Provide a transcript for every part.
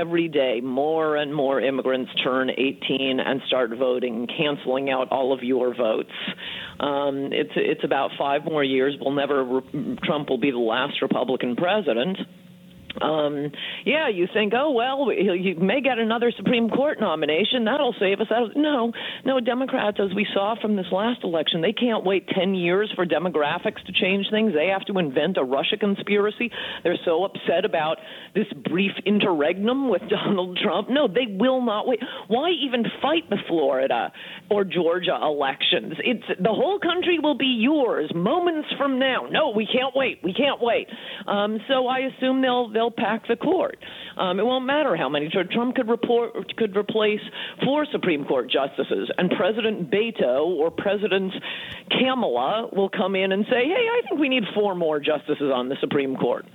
every day more and more immigrants turn 18 and start voting, canceling out all of your votes. Um, it's it's about five more years. We'll never Trump will be the last Republican president um, yeah, you think, oh well, you may get another Supreme Court nomination. That'll save us. No, no, Democrats, as we saw from this last election, they can't wait ten years for demographics to change things. They have to invent a Russia conspiracy. They're so upset about this brief interregnum with Donald Trump. No, they will not wait. Why even fight the Florida or Georgia elections? It's the whole country will be yours moments from now. No, we can't wait. We can't wait. Um, so I assume they'll they'll pack the court. Um, it won't matter how many. Trump could report could replace four Supreme Court justices, and President Beto or President Kamala will come in and say, "Hey, I think we need four more justices on the Supreme Court."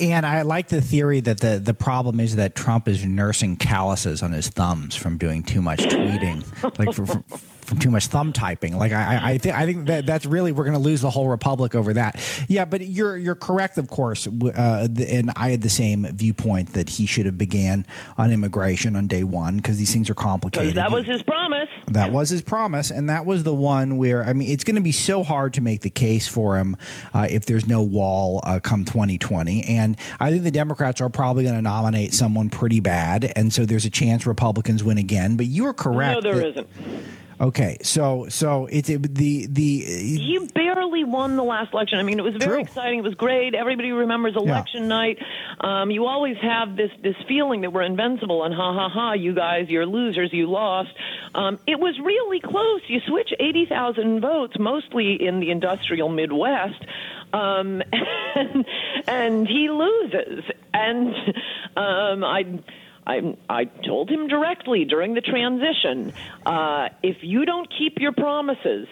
And I like the theory that the, the problem is that Trump is nursing calluses on his thumbs from doing too much tweeting, like for, for, from too much thumb typing. Like I, I think I think that that's really we're going to lose the whole republic over that. Yeah, but you're you're correct, of course. Uh, and I had the same viewpoint that he should have began on immigration on day one because these things are complicated. That was his promise. That was his promise, and that was the one where I mean, it's going to be so hard to make the case for him uh, if there's no wall uh, come 2020. And I think the Democrats are probably going to nominate someone pretty bad, and so there's a chance Republicans win again. But you are correct. No, there not Okay, so so it's it, the the he barely won the last election. I mean, it was very true. exciting. It was great. Everybody remembers election yeah. night. Um, you always have this this feeling that we're invincible and ha ha ha, you guys, you're losers, you lost. Um, it was really close. You switch eighty thousand votes, mostly in the industrial Midwest. Um, and, and he loses. And um, I I, I told him directly during the transition uh, if you don't keep your promises,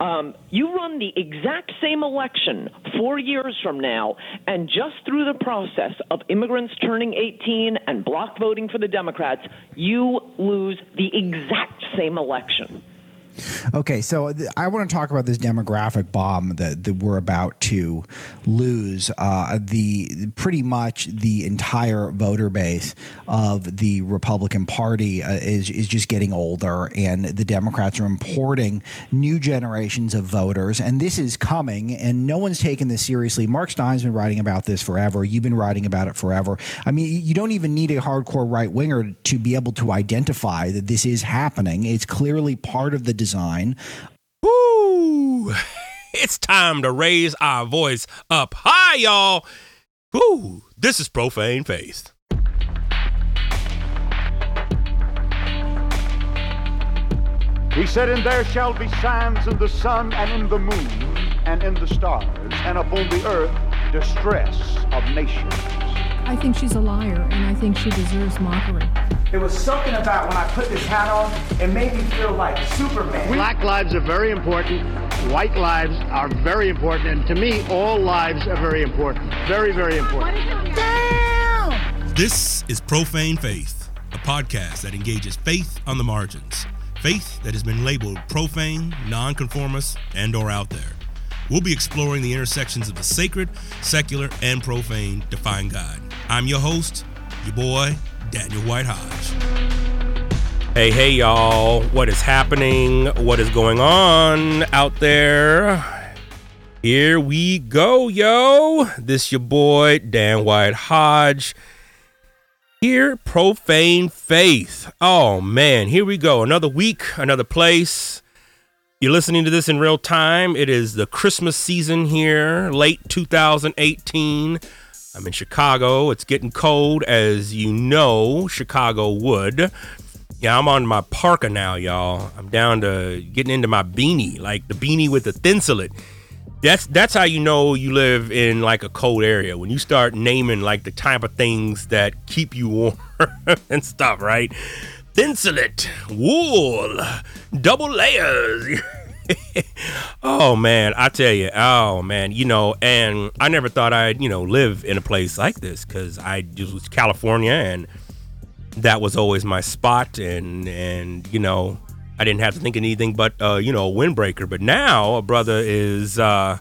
um, you run the exact same election four years from now, and just through the process of immigrants turning 18 and block voting for the Democrats, you lose the exact same election. Okay, so I want to talk about this demographic bomb that, that we're about to lose. Uh, the pretty much the entire voter base of the Republican Party uh, is is just getting older, and the Democrats are importing new generations of voters, and this is coming, and no one's taking this seriously. Mark Steyn's been writing about this forever. You've been writing about it forever. I mean, you don't even need a hardcore right winger to be able to identify that this is happening. It's clearly part of the design. Woo! It's time to raise our voice up high, y'all. Woo! This is Profane Faith. He said, And there shall be signs in the sun and in the moon and in the stars, and upon the earth distress of nations. I think she's a liar, and I think she deserves mockery. There was something about when I put this hat on, it made me feel like Superman. Black lives are very important. White lives are very important. And to me, all lives are very important. Very, very important. Damn! This is Profane Faith, a podcast that engages faith on the margins. Faith that has been labeled profane, nonconformist, and or out there. We'll be exploring the intersections of the sacred, secular, and profane to find God. I'm your host, your boy, Daniel White Hodge. Hey, hey, y'all. What is happening? What is going on out there? Here we go, yo. This your boy, Dan White Hodge. Here, Profane Faith. Oh, man. Here we go. Another week, another place you're listening to this in real time. It is the Christmas season here, late 2018. I'm in Chicago. It's getting cold, as you know, Chicago would. Yeah, I'm on my parka now, y'all. I'm down to getting into my beanie, like the beanie with the thinsulate. That's that's how you know you live in like a cold area when you start naming like the type of things that keep you warm and stuff, right? Thinsulate, wool, double layers. oh man, I tell you, oh man, you know, and I never thought I'd, you know, live in a place like this because I just was California and that was always my spot and and you know, I didn't have to think of anything but uh, you know, a windbreaker. But now a brother is uh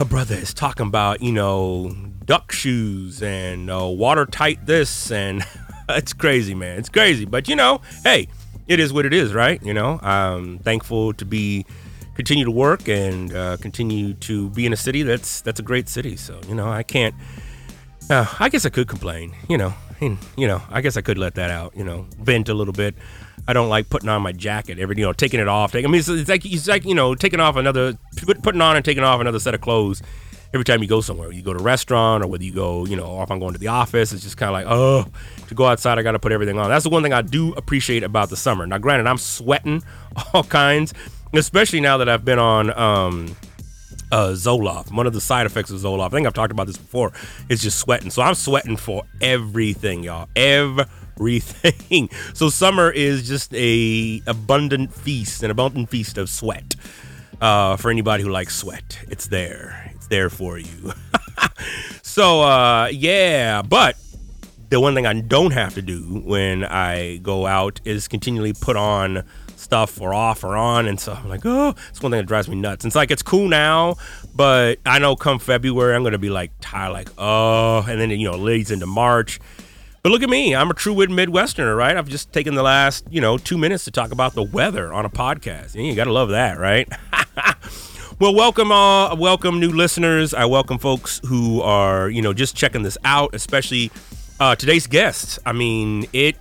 a brother is talking about, you know, duck shoes and uh, watertight this and it's crazy, man. It's crazy, but you know, hey, it is what it is, right? You know, I'm thankful to be continue to work and uh, continue to be in a city that's that's a great city. So you know, I can't. Uh, I guess I could complain. You know, and, you know, I guess I could let that out. You know, vent a little bit. I don't like putting on my jacket every, you know, taking it off. I mean, it's, it's like it's like you know, taking off another, putting on and taking off another set of clothes every time you go somewhere. You go to a restaurant or whether you go, you know, or if I'm going to the office, it's just kind of like, oh, to go outside, I got to put everything on. That's the one thing I do appreciate about the summer. Now, granted, I'm sweating all kinds, especially now that I've been on um, uh, Zoloft. One of the side effects of Zoloft, I think I've talked about this before, is just sweating. So I'm sweating for everything, y'all. Everything. so summer is just a abundant feast, an abundant feast of sweat. Uh, for anybody who likes sweat, it's there. It's there for you. so uh, yeah, but the one thing I don't have to do when I go out is continually put on stuff or off or on. And so I'm like, oh, it's one thing that drives me nuts. And it's like, it's cool now, but I know come February, I'm going to be like tired, like, oh, and then, you know, leads into March. But look at me. I'm a true Midwesterner, right? I've just taken the last, you know, two minutes to talk about the weather on a podcast. You got to love that, right? well, welcome, uh, welcome new listeners. I welcome folks who are, you know, just checking this out, especially uh, today's guest. I mean, it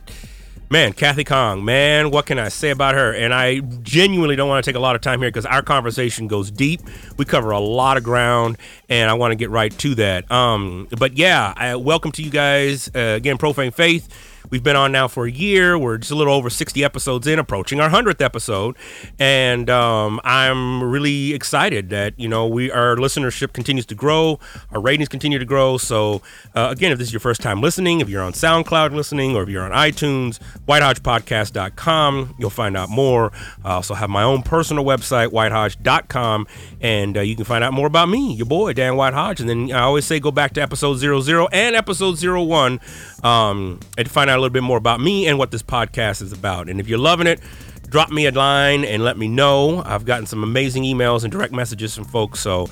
man, Kathy Khang, man, what can I say about her? And I genuinely don't want to take a lot of time here because our conversation goes deep. We cover a lot of ground, and I want to get right to that. Um, but yeah, I, welcome to you guys uh, again, Profane Faith. We've been on now for a year. We're just a little over 60 episodes in, approaching our 100th episode. And um, I'm really excited that, you know, we our listenership continues to grow, our ratings continue to grow. So, uh, again, if this is your first time listening, if you're on SoundCloud listening, or if you're on iTunes, whitehodgepodcast.com, you'll find out more. I also have my own personal website, whitehodge.com, and uh, you can find out more about me, your boy, Dan White Hodge. And then I always say go back to episode 00 and episode 01 um, and find out a little bit more about me and what this podcast is about. And if you're loving it, drop me a line and let me know. I've gotten some amazing emails and direct messages from folks. So,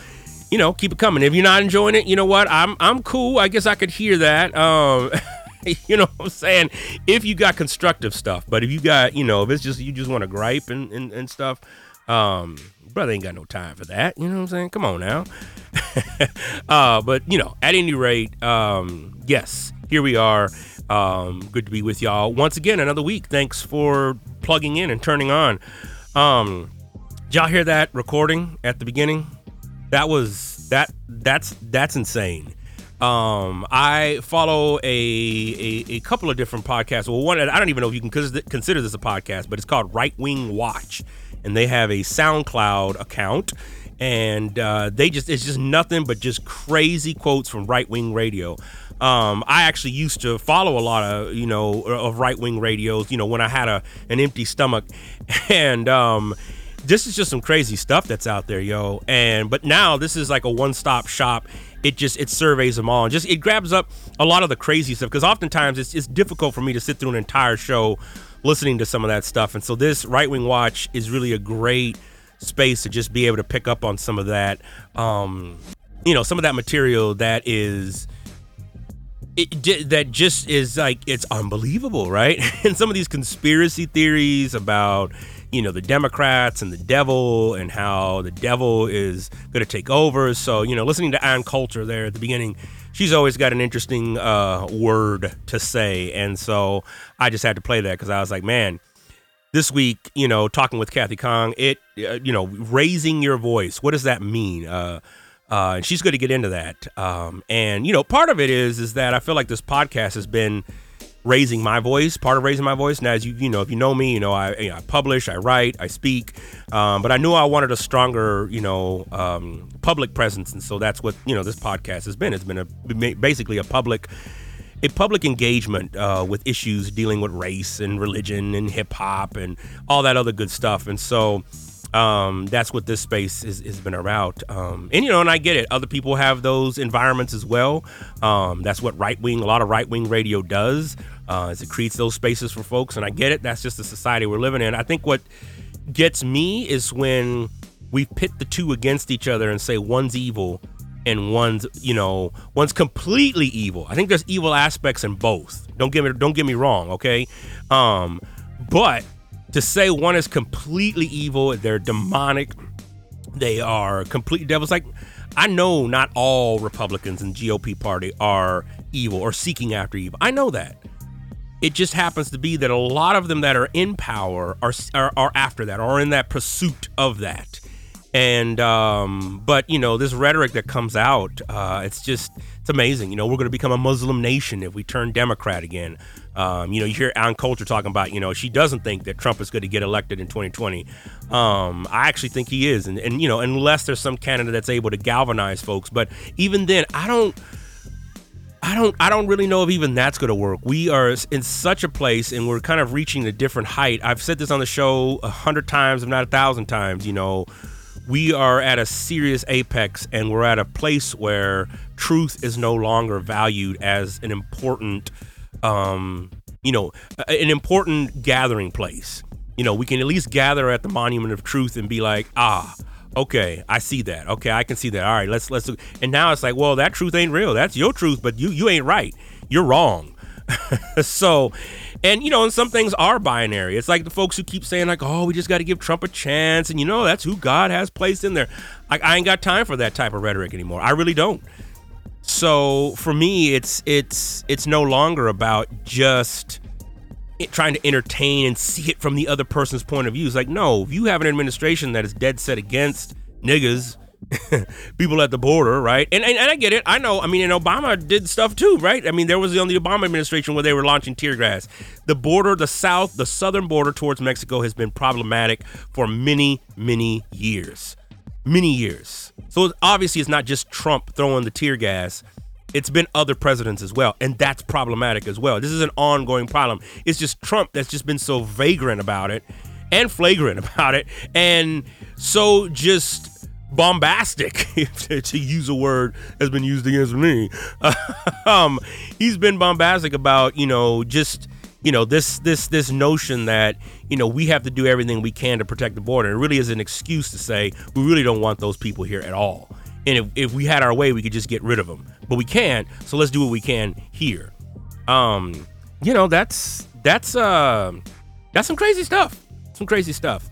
you know, keep it coming. If you're not enjoying it, you know what? I'm I'm cool. I guess I could hear that. Um, you know what I'm saying? If you got constructive stuff, but if you got, you know, if it's just you just want to gripe and, and, and stuff, um, brother ain't got no time for that. You know what I'm saying? Come on now. uh, but you know, at any rate, um, yes, here we are. Um, good to be with y'all once again. Another week. Thanks for plugging in and turning on. Um, y'all hear that recording at the beginning? That was that. That's that's insane. Um, I follow a, a, a couple of different podcasts. Well, one I don't even know if you can consider this a podcast, but it's called Right Wing Watch, and they have a SoundCloud account, and uh, they just it's just nothing but just crazy quotes from right wing radio. Um, I actually used to follow a lot of you know of right wing radios. You know when I had a an empty stomach, and um, this is just some crazy stuff that's out there, yo. And but now this is like a one stop shop. It just it surveys them all and just it grabs up a lot of the crazy stuff because oftentimes it's it's difficult for me to sit through an entire show listening to some of that stuff. And so this right wing watch is really a great space to just be able to pick up on some of that. Um, you know, some of that material that is it, that just is like it's unbelievable, right? and some of these conspiracy theories about you know the Democrats and the devil and how the devil is going to take over. So you know, listening to Ann Coulter there at the beginning, she's always got an interesting uh, word to say, and so I just had to play that because I was like, man. This week, you know, talking with Kathy Khang, it, uh, you know, raising your voice. What does that mean? Uh, uh, and she's going to get into that. Um, and you know, part of it is is that I feel like this podcast has been raising my voice. Part of raising my voice. Now, as you you know, if you know me, you know I, you know, I publish, I write, I speak. Um, but I knew I wanted a stronger, you know, um, public presence, and so that's what you know this podcast has been. It's been a basically a public a public engagement uh, with issues dealing with race and religion and hip hop and all that other good stuff. And so um, that's what this space has been about. Um, and you know, and I get it. Other people have those environments as well. Um, that's what right wing, a lot of right wing radio does. Uh, is it creates those spaces for folks, and I get it. That's just the society we're living in. I think what gets me is when we pit the two against each other and say one's evil and one's you know one's completely evil. I think there's evil aspects in both. Don't get me don't get me wrong, okay? Um, but to say one is completely evil, they're demonic, they are complete devils. Like I know not all Republicans in GOP party are evil or seeking after evil. I know that. It just happens to be that a lot of them that are in power are are, are after that, or in that pursuit of that. And um, but you know this rhetoric that comes out, uh, it's just it's amazing. You know we're going to become a Muslim nation if we turn Democrat again. Um, you know you hear Ann Coulter talking about you know she doesn't think that Trump is going to get elected in 2020. Um, I actually think he is, and, and you know unless there's some candidate that's able to galvanize folks. But even then, I don't. I don't I don't really know if even that's going to work. We are in such a place and we're kind of reaching a different height. I've said this on the show a hundred times, if not a thousand times, you know, we are at a serious apex and we're at a place where truth is no longer valued as an important um, you know, an important gathering place. You know, we can at least gather at the monument of truth and be like, ah, Okay, I see that. Okay, I can see that. All right, let's let's. And now it's like, well, that truth ain't real. That's your truth, but you you ain't right. You're wrong. so, and you know, and some things are binary. It's like the folks who keep saying like, oh, we just got to give Trump a chance, and you know, that's who God has placed in there. I, I ain't got time for that type of rhetoric anymore. I really don't. So for me, it's it's it's no longer about just trying to entertain and see it from the other person's point of view. It's like, no, if you have an administration that is dead set against niggas, people at the border, right? And, and, and I get it. I know. I mean, and Obama did stuff too, right? I mean, there was the Obama administration where they were launching tear gas. The border, the south, the southern border towards Mexico has been problematic for many, many years. Many years. So obviously, it's not just Trump throwing the tear gas it's been other presidents as well, and that's problematic as well. This is an ongoing problem. It's just Trump that's just been so vagrant about it and flagrant about it, and so just bombastic, to use a word that's been used against me. um, he's been bombastic about you know just you know this this this notion that you know we have to do everything we can to protect the border. It really is an excuse to say we really don't want those people here at all. And if, if we had our way, we could just get rid of them. But we can't, so let's do what we can here. Um, you know, that's that's uh that's some crazy stuff. Some crazy stuff.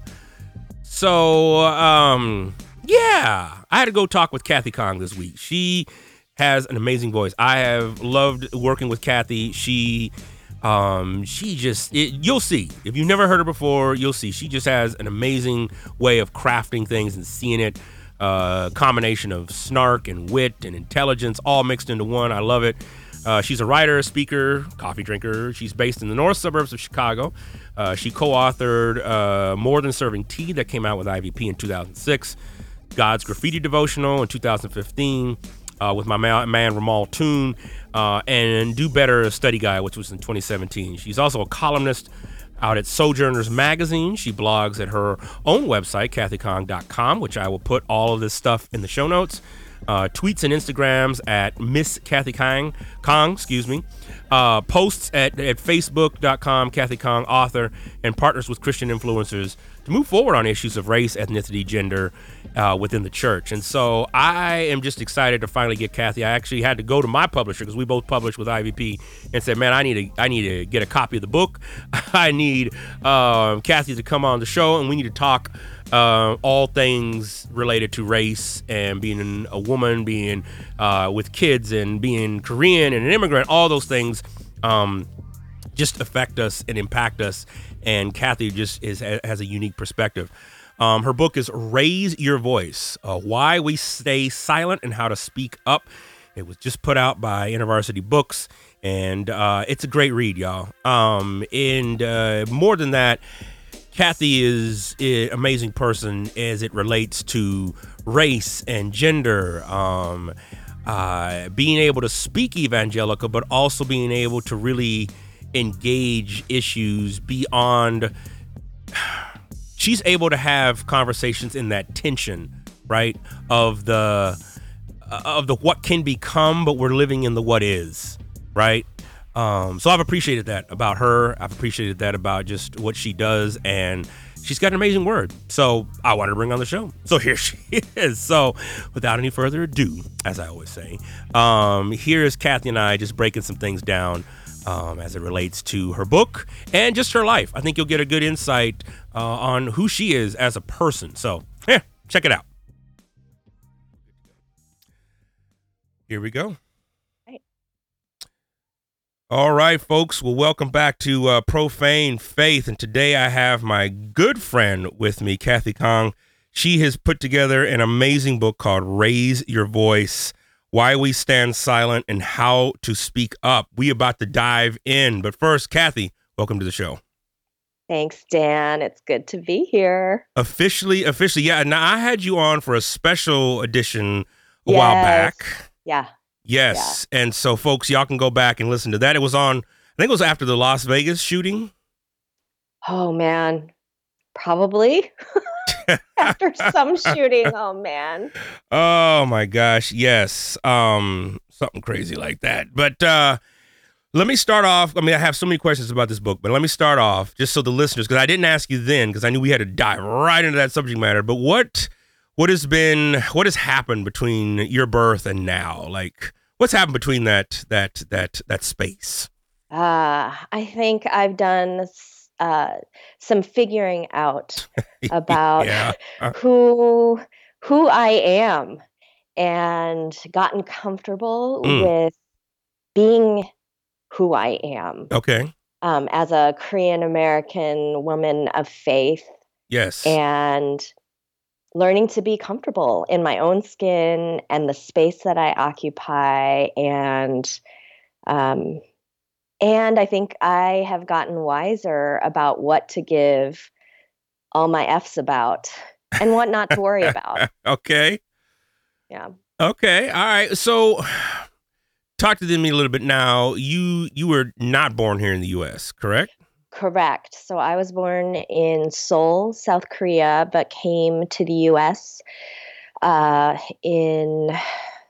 So um yeah, I had to go talk with Kathy Khang this week. She has an amazing voice. I have loved working with Kathy. She um she just it, you'll see if you've never heard her before you'll see she just has an amazing way of crafting things and seeing it uh, combination of snark and wit and intelligence all mixed into one. I love it. Uh, she's a writer, speaker, coffee drinker. She's based in the north suburbs of Chicago. Uh, she co authored uh, More Than Serving Tea, that came out with IVP in 2006, God's Graffiti Devotional in 2015. Uh, with my man, man Ramal Toon, uh, and Do Better Study Guide, which was in 2017. She's also a columnist out at Sojourners Magazine. She blogs at her own website, kathykhang.com, which I will put all of this stuff in the show notes. Uh, tweets and Instagrams at Miss Kathy Khang, Khang, excuse me. Uh, posts at, at Facebook.com, Kathy Khang, author, and partners with Christian influencers to move forward on issues of race, ethnicity, gender uh, within the church. And so I am just excited to finally get Kathy. I actually had to go to my publisher because we both published with IVP and said, "Man, I need to I need to get a copy of the book. I need um, Kathy to come on the show, and we need to talk." Uh, all things related to race and being a woman, being uh, with kids, and being Korean and an immigrant, all those things um, just affect us and impact us and Kathy just is has a unique perspective. Um, her book is Raise Your Voice uh, Why We Stay Silent and How to Speak Up. It was just put out by InterVarsity Books, and uh, it's a great read, y'all. Um, and uh, more than that, Kathy is an amazing person as it relates to race and gender. Um, uh, being able to speak evangelical, but also being able to really engage issues beyond she's able to have conversations in that tension right of the of the what can become but we're living in the what is right um, so i've appreciated that about her i've appreciated that about just what she does and she's got an amazing word. So I wanted to bring on the show. So here she is. So without any further ado, as I always say, um, here is Kathy and I just breaking some things down um, as it relates to her book and just her life. I think you'll get a good insight uh, on who she is as a person. So, yeah, check it out. Here we go. All right, folks. Well, welcome back to uh, Profane Faith. And today I have my good friend with me, Kathy Khang. She has put together an amazing book called Raise Your Voice Why We Stand Silent and How to Speak Up. We about to dive in. But first, Kathy, welcome to the show. Thanks, Dan. It's good to be here. Officially, officially, yeah. Now I had you on for a special edition a yes. while back. Yeah. Yes. Yeah. And so, folks, y'all can go back and listen to that. It was on, I think it was after the Las Vegas shooting. Oh, man. Probably. after some shooting. Oh, man. Oh, my gosh. Yes. Um, something crazy like that. But, uh, let me start off. I mean, I have so many questions about this book, but let me start off just so the listeners, because I didn't ask you then, because I knew we had to dive right into that subject matter. But what what has been what has happened between your birth and now? Like, what's happened between that that that that space? Uh, I think I've done uh, some figuring out about yeah. who who I am and gotten comfortable mm. with being who I am. Okay. Um, as a Korean American woman of faith. Yes. And learning to be comfortable in my own skin and the space that I occupy and um, and I think I have gotten wiser about what to give all my F's about and what not to worry about. okay. Yeah. Okay. All right. So talk to me a little bit now. You you were not born here in the US, correct? Correct. So I was born in Seoul, South Korea, but came to the US uh, in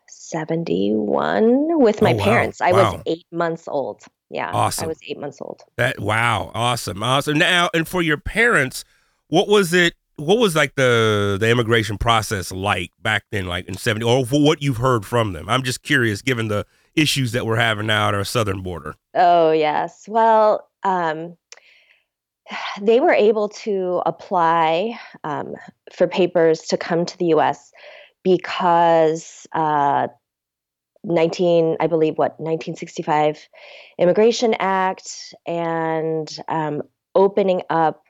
71 with my oh, wow. parents. I wow. was eight months old. Yeah. Awesome. I was eight months old. That wow. Awesome. Awesome. Now, and for your parents, what was it? What was like the the immigration process like back then, like in 70, or what you've heard from them? I'm just curious, given the issues that we're having now at our southern border. Oh, yes. Well, um, they were able to apply um, for papers to come to the U.S. because uh, 19, I believe, what 1965 Immigration Act and um, opening up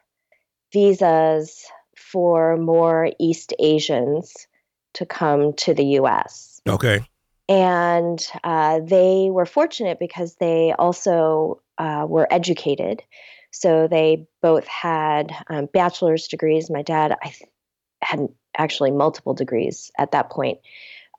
visas for more East Asians to come to the U.S. Okay. And uh, they were fortunate because they also uh, were educated. So they both had um, bachelor's degrees. My dad, I th- had actually multiple degrees at that point,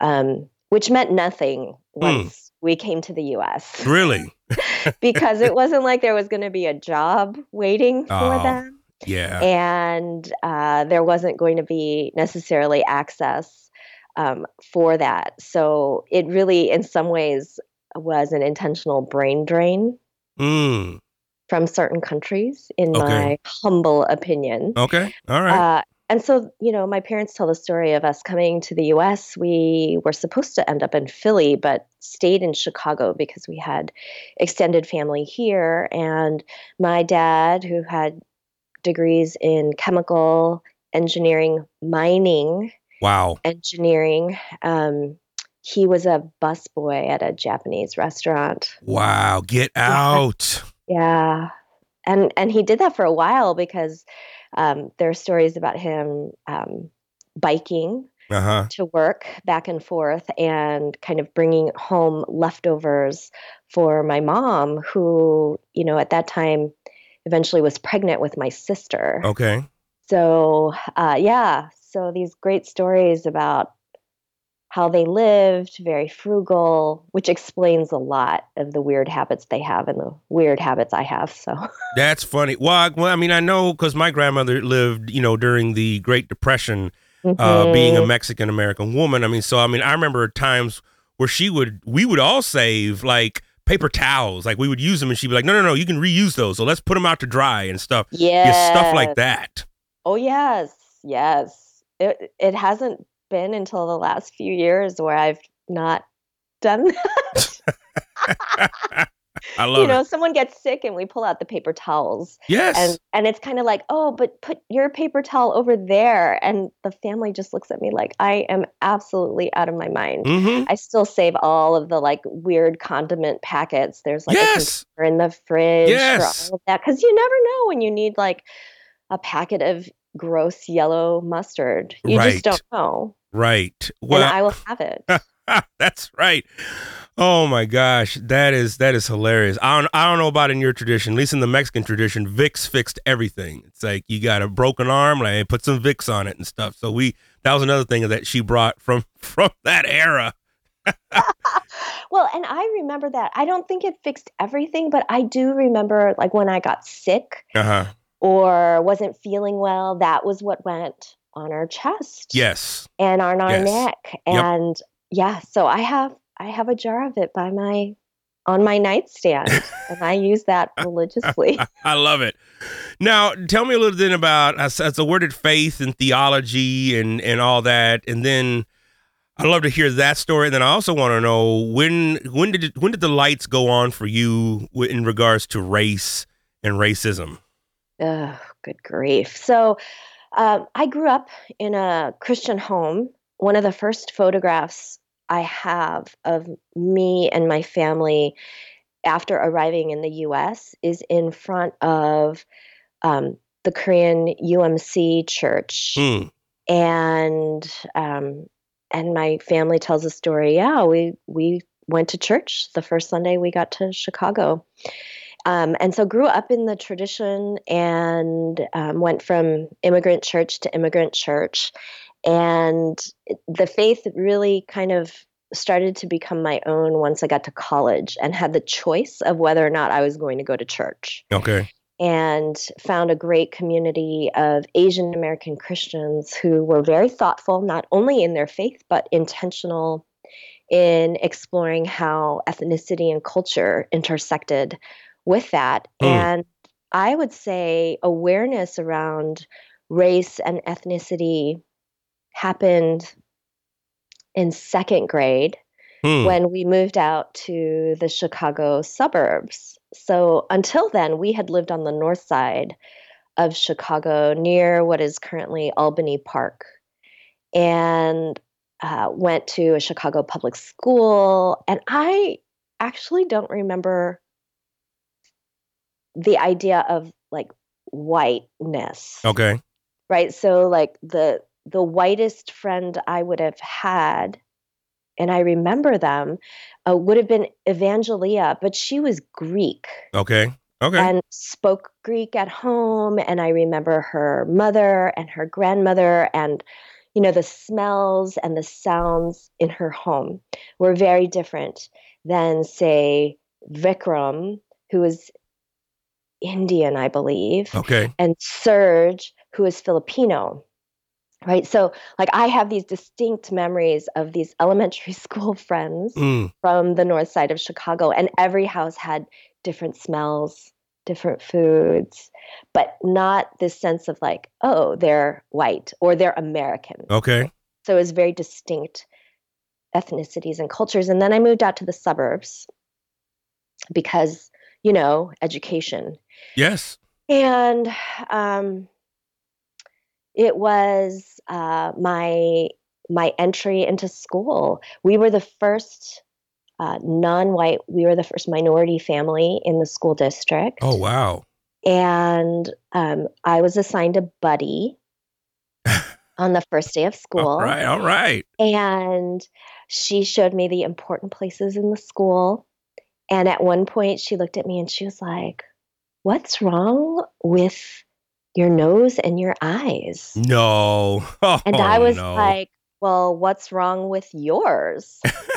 um, which meant nothing hmm. once mm. we came to the U.S. Really? because it wasn't like there was going to be a job waiting for oh, them. Yeah. And uh, there wasn't going to be necessarily access um, for that. So it really, in some ways, was an intentional brain drain. Mm from certain countries, in okay. my humble opinion. Okay. All right. Uh, and so, you know, my parents tell the story of us coming to the US. We were supposed to end up in Philly, but stayed in Chicago because we had extended family here. And my dad, who had degrees in chemical engineering, mining, wow, engineering, um, he was a busboy at a Japanese restaurant. Wow, get out. Yeah. And and he did that for a while because um, there are stories about him um, biking uh-huh. to work back and forth and kind of bringing home leftovers for my mom, who, you know, at that time eventually was pregnant with my sister. Okay. So, uh, yeah. So these great stories about how they lived, very frugal, which explains a lot of the weird habits they have and the weird habits I have. So that's funny. Well, I, well, I mean, I know because my grandmother lived, you know, during the Great Depression, mm-hmm. uh, being a Mexican American woman. I mean, so I mean, I remember times where she would, we would all save like paper towels, like we would use them, and she'd be like, "No, no, no, you can reuse those. So let's put them out to dry and stuff. Yeah, stuff like that." Oh yes, yes. It it hasn't been until the last few years where I've not done that. I love you know, it. someone gets sick and we pull out the paper towels. Yes. And and it's kind of like, "Oh, but put your paper towel over there." And the family just looks at me like I am absolutely out of my mind. mm-hmm. I still save all of the like weird condiment packets. There's like Yes. a in the fridge Yes. for all of that cuz you never know when you need like a packet of gross yellow mustard. You Right. just don't know. Right. Well, and I will have it. That's right. Oh my gosh, that is that is hilarious. I don't I don't know about in your tradition, at least in the Mexican tradition, Vicks fixed everything. It's like you got a broken arm, like put some Vicks on it and stuff. So we that was another thing that she brought from from that era. Well, and I remember that. I don't think it fixed everything, but I do remember like when I got sick Uh huh. Or wasn't feeling well, that was what went on our chest Yes. and on our Yes. neck. Yep. And yeah, so I have I have a jar of it by my on my nightstand and I use that religiously. I love it. Now, tell me a little bit about as, as a worded faith and theology and and all that, and then I'd love to hear that story. And then I also want to know when when did when did the lights go on for you in regards to race and racism? Oh, good grief. So um, I grew up in a Christian home. One of the first photographs I have of me and my family after arriving in the US is in front of um, the Korean UMC church. Hmm. And um, and my family tells a story. Yeah, we we went to church the first Sunday we got to Chicago. Um, and so grew up in the tradition and um, went from immigrant church to immigrant church and the faith really kind of started to become my own once i got to college and had the choice of whether or not i was going to go to church Okay. and found a great community of asian american christians who were very thoughtful not only in their faith but intentional in exploring how ethnicity and culture intersected with that. Mm. And I would say awareness around race and ethnicity happened in second grade Hmm. when we moved out to the Chicago suburbs. So until then, we had lived on the north side of Chicago near what is currently Albany Park and uh, went to a Chicago public school. And I actually don't remember the idea of like whiteness Okay. right so like the the whitest friend i would have had and i remember them uh, would have been evangelia but she was greek Okay. Okay. and spoke greek at home and i remember her mother and her grandmother and you know the smells and the sounds in her home were very different than say vikram who is indian i believe okay. and Serge, who is Filipino. Right. So, like, I have these distinct memories of these elementary school friends Mm. from the north side of Chicago, and every house had different smells, different foods, but not this sense of like, oh, they're white or they're American. Okay. So, it was very distinct ethnicities and cultures. And then I moved out to the suburbs because, you know, education. Yes. and um, it was uh, my my entry into school. We were the first uh, non-white. We were the first minority family in the school district, Oh wow. and um, I was assigned a buddy on the first day of school. All right. All right. And she showed me the important places in the school. And at one point, she looked at me and she was like, What's wrong with your nose and your eyes? No. Oh, And I was no. like, Well, what's wrong with yours?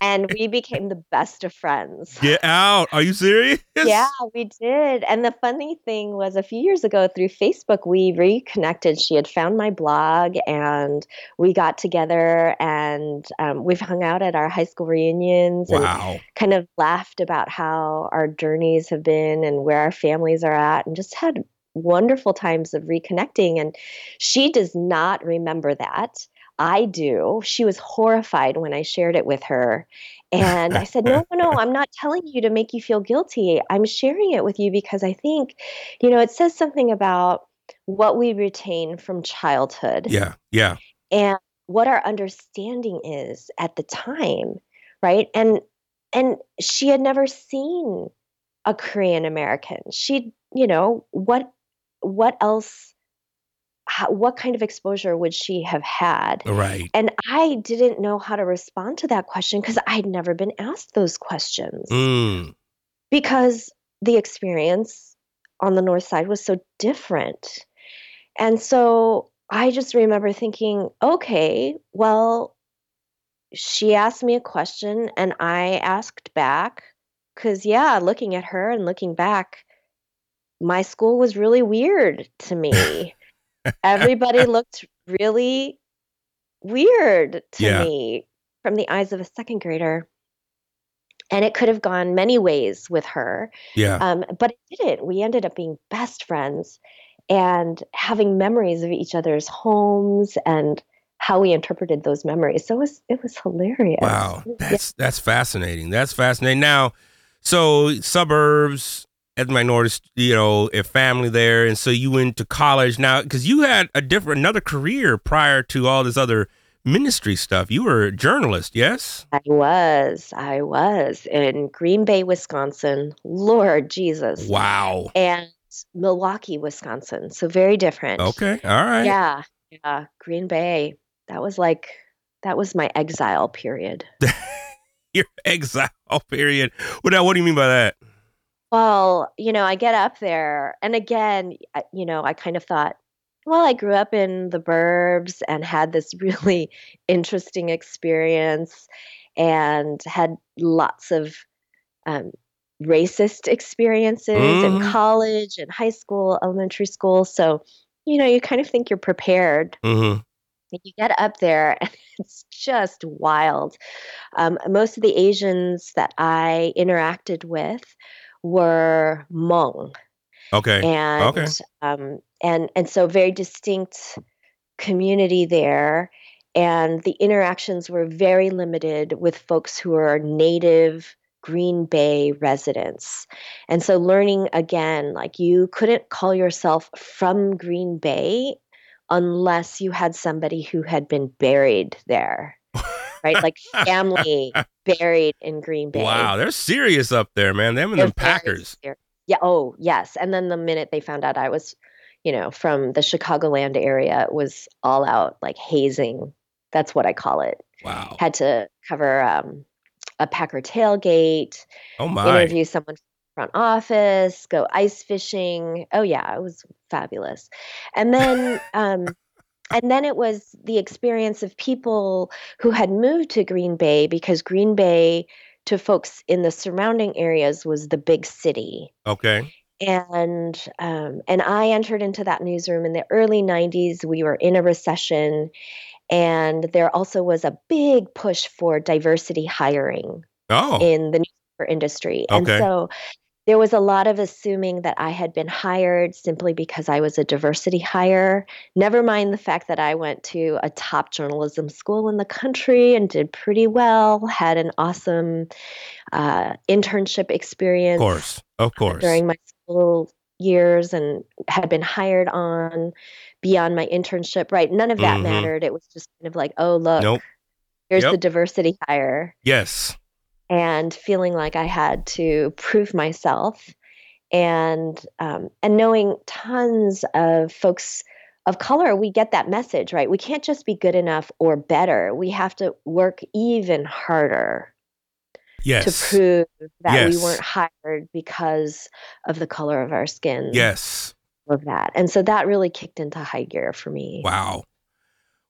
and we became the best of friends. Get out. Are you serious? Yeah, we did. And the funny thing was, a few years ago through Facebook, we reconnected. She had found my blog and we got together and um, we've hung out at our high school reunions and kind of laughed about how our journeys have been and where our families are at and just had wonderful times of reconnecting. And she does not remember that. I do. She was horrified when I shared it with her. And I said, no, no, no, I'm not telling you to make you feel guilty. I'm sharing it with you because I think, you know, it says something about what we retain from childhood. Yeah. Yeah. And what our understanding is at the time, right? And and she had never seen a Korean American. She, you know, what what else how, what kind of exposure would she have had? Right. And I didn't know how to respond to that question because I'd never been asked those questions. Mm. Because the experience on the north side was so different. And so I just remember thinking, okay, well, she asked me a question and I asked back. Because, yeah, looking at her and looking back, my school was really weird to me. Everybody looked really weird to Yeah. me from the eyes of a second grader. And it could have gone many ways with her. Yeah. Um, but it didn't. We ended up being best friends and having memories of each other's homes and how we interpreted those memories. So it was it was hilarious. Wow, Yeah. that's that's fascinating. That's fascinating. Now, so suburbs, as minority, you know, a family there, and so you went to college now because you had a different another career prior to all this other ministry stuff. You were a journalist, yes? I was. I was in Green Bay, Wisconsin. Lord Jesus. Wow. And Milwaukee, Wisconsin. So very different. Okay, all right. Yeah. Yeah. Green Bay. That was like that was my exile period. Your exile period. What now? What do you mean by that? Well, you know, I get up there, and again, you know, I kind of thought, well, I grew up in the burbs and had this really interesting experience and had lots of um, racist experiences in Mhm. college and high school, elementary school. So, you know, you kind of think you're prepared. Mm-hmm. You get up there and it's just wild. Um, most of the Asians that I interacted with were Hmong, Okay. and Okay. um, and and so very distinct community there. And the interactions were very limited with folks who are native Green Bay residents. And so learning again, like you couldn't call yourself from Green Bay unless you had somebody who had been buried there. Right? Like family buried in Green Bay. Wow, they're serious up there, man. Them and very Packers. ser- Yeah. Oh, yes. And then the minute they found out I was, you know, from the Chicagoland area, it was all out like hazing. That's what I call it. Wow. Had to cover um, a Packer tailgate, Oh my. interview someone from front office, go ice fishing. Oh yeah, it was fabulous. And then um and then it was the experience of people who had moved to Green Bay because Green Bay to folks in the surrounding areas was the big city. Okay. And um, and I entered into that newsroom in the early 90s. We were in a recession and there also was a big push for diversity hiring Oh. in the newspaper industry. Okay. And so there was a lot of assuming that I had been hired simply because I was a diversity hire. Never mind the fact that I went to a top journalism school in the country and did pretty well, had an awesome uh, internship experience of course. Of course. during my school years and had been hired on beyond my internship, right? None of that Mhm. mattered. It was just kind of like, oh, look, Nope. here's Yep. the diversity hire Yes. And feeling like I had to prove myself, and um, and knowing tons of folks of color, we get that message right. We can't just be good enough or better. We have to work even harder Yes. to prove that we weren't hired because of the color of our skin. Yes. of that, and so that really kicked into high gear for me. Wow.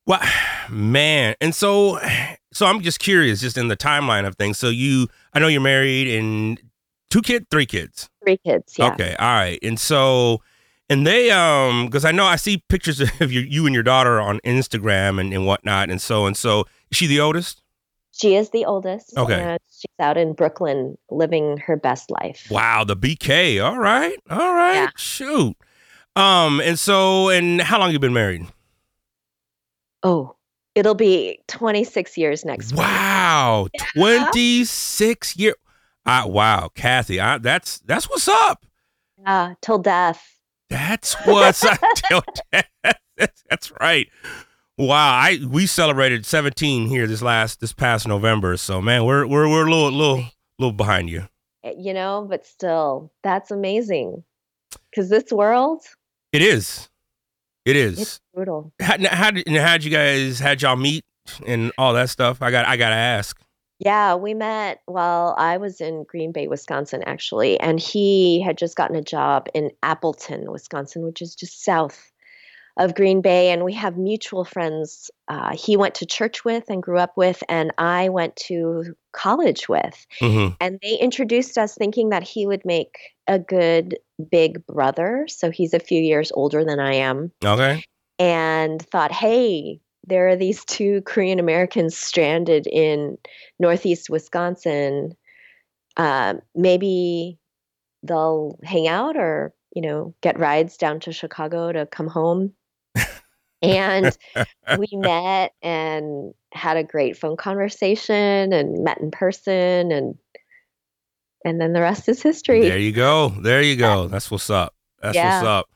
Well, man. And so, so I'm just curious, just in the timeline of things. So you, I know you're married and two kids, three kids. Three kids, yeah. Okay. All right. And so, and they, um, because I know I see pictures of you, you and your daughter on Instagram and, and whatnot. And so, and so, is she the oldest? She is the oldest. Okay. she's out in Brooklyn living her best life. Wow. The BK. All right. All right. Yeah. Shoot. Um, and so, and how long you been married? Oh, it'll be 26 years next week. Wow, 26 year. Uh, wow, Kathy, I, that's that's what's up. Yeah, till death. That's what's up. Till death. That's, that's right. Wow, I we celebrated 17 here this last this past November. So man, we're we're we're a little little little behind you. Eh, You know, but still, that's amazing. Because this world, It is. It is. it's brutal. How, how did how'd you guys how'd y'all meet and all that stuff? I got I gotta ask. Yeah, we met while I was in Green Bay, Wisconsin, actually. And he had just gotten a job in Appleton, Wisconsin, which is just south of Green Bay. And we have mutual friends uh, he went to church with and grew up with, and I went to college with. Mm-hmm. And they introduced us thinking that he would make a good big brother. So he's a few years older than I am. Okay. and thought, hey, there are these two Korean Americans stranded in Northeast Wisconsin. Um, maybe they'll hang out or, you know, get rides down to Chicago to come home. And we met and had a great phone conversation and met in person and and then the rest is history. There you go. There you go. That's what's up. That's Yeah. what's up.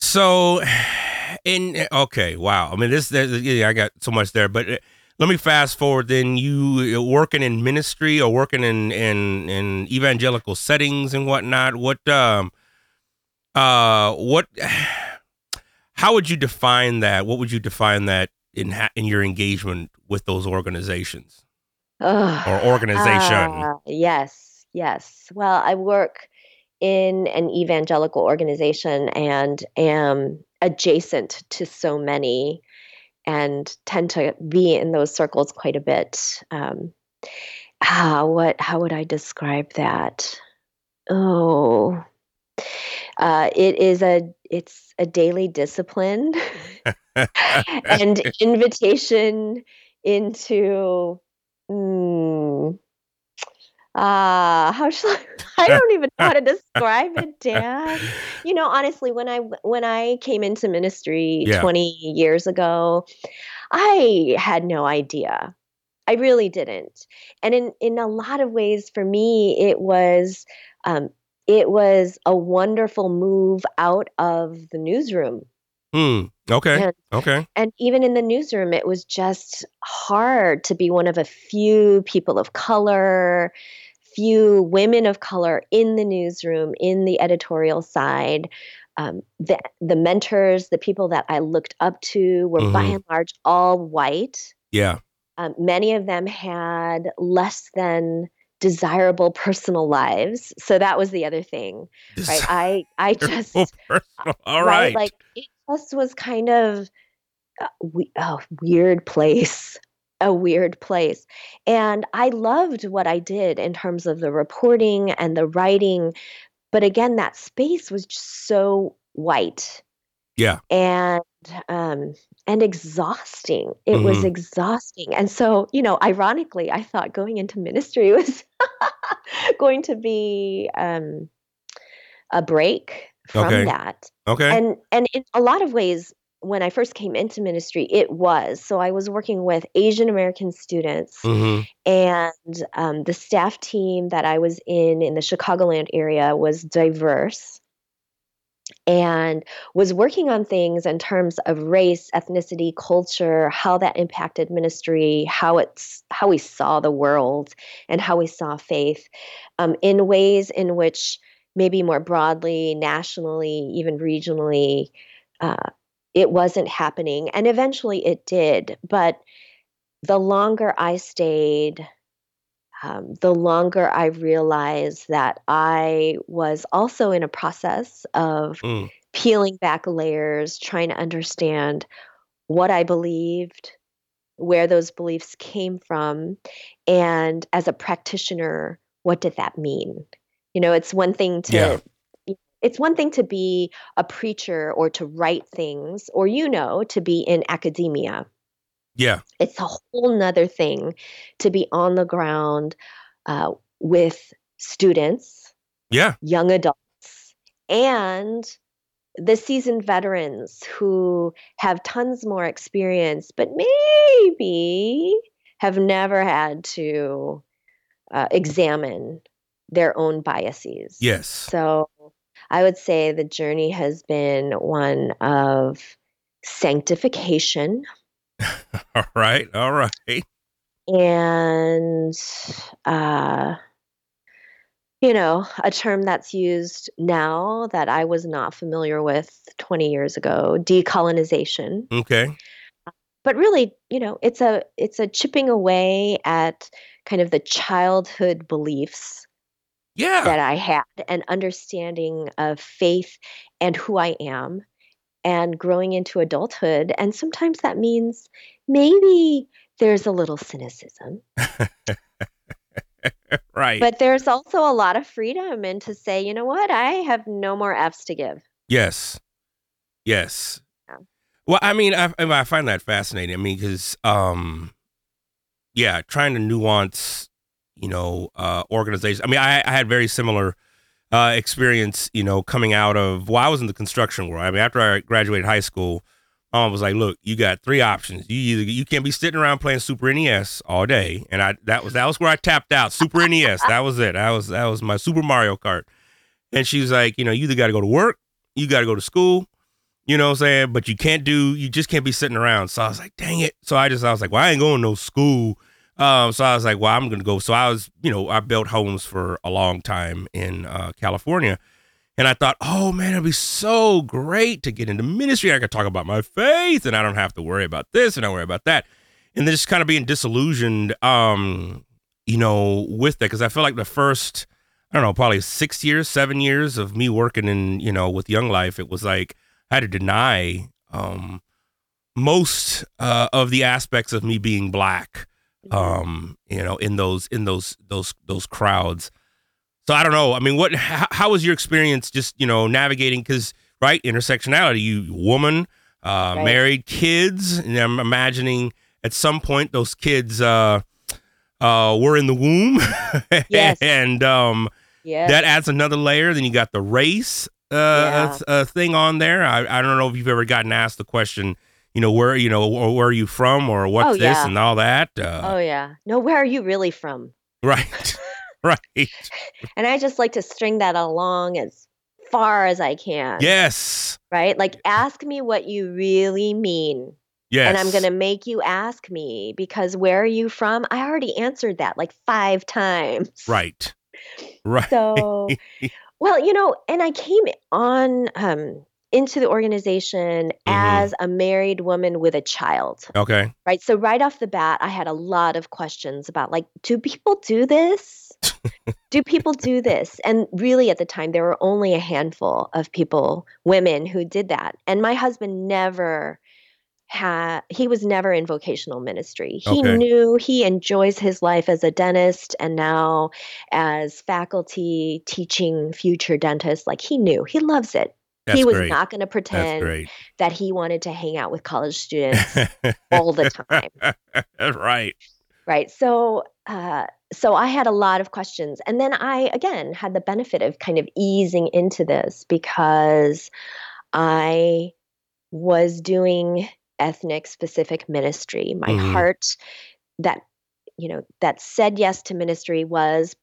So, in okay, wow. I mean, this, there's, yeah, I got so much there, but uh, let me fast forward. Then you uh, working in ministry or working in in in evangelical settings and whatnot. What um uh what how would you define that? What would you define that in ha- in your engagement with those organizations or organization? Ah, yes, yes. Well, I work in an evangelical organization and am adjacent to so many and tend to be in those circles quite a bit. Um, ah, what? How would I describe that? Oh, uh, it is a it's a daily discipline and invitation into mm, ah how shall I, I don't even know how to describe it dan. You know honestly when i when i came into ministry Yeah. 20 years ago i had no idea. I really didn't. And in in a lot of ways for me it was um, it was a wonderful move out of the newsroom Hmm. Okay. and Okay. and even in the newsroom, it was just hard to be one of a few people of color, few women of color in the newsroom, in the editorial side. Um, the, the mentors, the people that I looked up to, were by Mhm. and large all white. Yeah. Um, many of them had less than desirable personal lives. So that was the other thing, right? I I just Personal. All right. like it just was kind of a, a weird place a weird place and i loved what i did in terms of the reporting and the writing but again that space was just so white Yeah. and um and exhausting it was Mhm. exhausting and so you know ironically i thought going into ministry was going to be um a break from Okay. that okay. and and in a lot of ways when i first came into ministry it was so i was working with asian american students hmm and um, the staff team that i was in in the chicagoland area was diverse and was working on things in terms of race ethnicity culture how that impacted ministry how it's how we saw the world and how we saw faith um, in ways in which maybe more broadly nationally even regionally uh, it wasn't happening and eventually it did but the longer i stayed um, the longer I realized that I was also in a process of Mm. peeling back layers, trying to understand what I believed, where those beliefs came from, and as a practitioner, what did that mean? You know, it's one thing to. Yeah. It's one thing to be a preacher or to write things, or, you know, to be in academia Yeah. it's a whole nother thing to be on the ground uh, with students Yeah. young adults and the seasoned veterans who have tons more experience, but maybe have never had to uh, examine their own biases. Yes. So I would say the journey has been one of sanctification. all right. All right. And, uh, you know, a term that's used now that I was not familiar with 20 years ago, decolonization. Okay. But really, you know, it's a it's a chipping away at kind of the childhood beliefs yeah. that I had and understanding of faith and who I am and growing into adulthood. And sometimes that means maybe there's a little cynicism. right. But there's also a lot of freedom and to say, you know what, I have no more F's to give. Yes. Yes. Yeah. Well, I mean, I, I find that fascinating. I mean, because, um, yeah, trying to nuance, you know, uh, organizations. I mean, I, I had very similar uh, experience, you know, coming out of, well, I was in the construction world. I mean, after I graduated high school, mom was like, "Look, you got three options. You either you can't be sitting around playing Super NES all day." And I that was that was where I tapped out. Super NES. That was it. That was that was my Super Mario Kart. And she was like, "You know, you either got to go to work, you got to go to school, you know what I'm saying? But you can't do, you just can't be sitting around." So I was like, "Dang it!" So I just I was like, "Well, I ain't going to no school." Um, so I was like, "Well, I'm gonna go." So I was, you know, I built homes for a long time in uh, California. And I thought, oh man, it'd be so great to get into ministry. I could talk about my faith and I don't have to worry about this and I worry about that. And then just kind of being disillusioned, um, you know, with that. Cause I feel like the first, I don't know, probably six years, seven years of me working in, you know, with Young Life, it was like I had to deny um, most uh, of the aspects of me being black, mm-hmm. um, you know, in those, in those, those, those crowds. So I don't know. I mean, what? How, how was your experience? Just you know, navigating because right intersectionality. You woman, uh, right. married, kids, and I'm imagining at some point those kids uh, uh, were in the womb, yes. and um, yes. that adds another layer. Then you got the race uh, yeah. uh, thing on there. I, I don't know if you've ever gotten asked the question you know where you know or where are you from or what's oh, this and all that uh, oh yeah no where are you really from right right. And I just like to string that along as far as I can. Yes. Right? Like ask me what you really mean. Yes. And I'm going to make you ask me because where are you from? I already answered that like 5 times. Right. Right. So well, you know, and I came on um into the organization mm-hmm. as a married woman with a child. Okay. Right. So right off the bat, I had a lot of questions about like, do people do this? Do people do this? And really at the time there were only a handful of people, women who did that. And my husband never had he was never in vocational ministry. He okay. knew he enjoys his life as a dentist and now as faculty teaching future dentists. Like he knew. He loves it. That's he was great. not going to pretend that he wanted to hang out with college students all the time. right. Right. So, uh, so I had a lot of questions, and then I again had the benefit of kind of easing into this because I was doing ethnic specific ministry. My Mhm. heart that you know that said yes to ministry was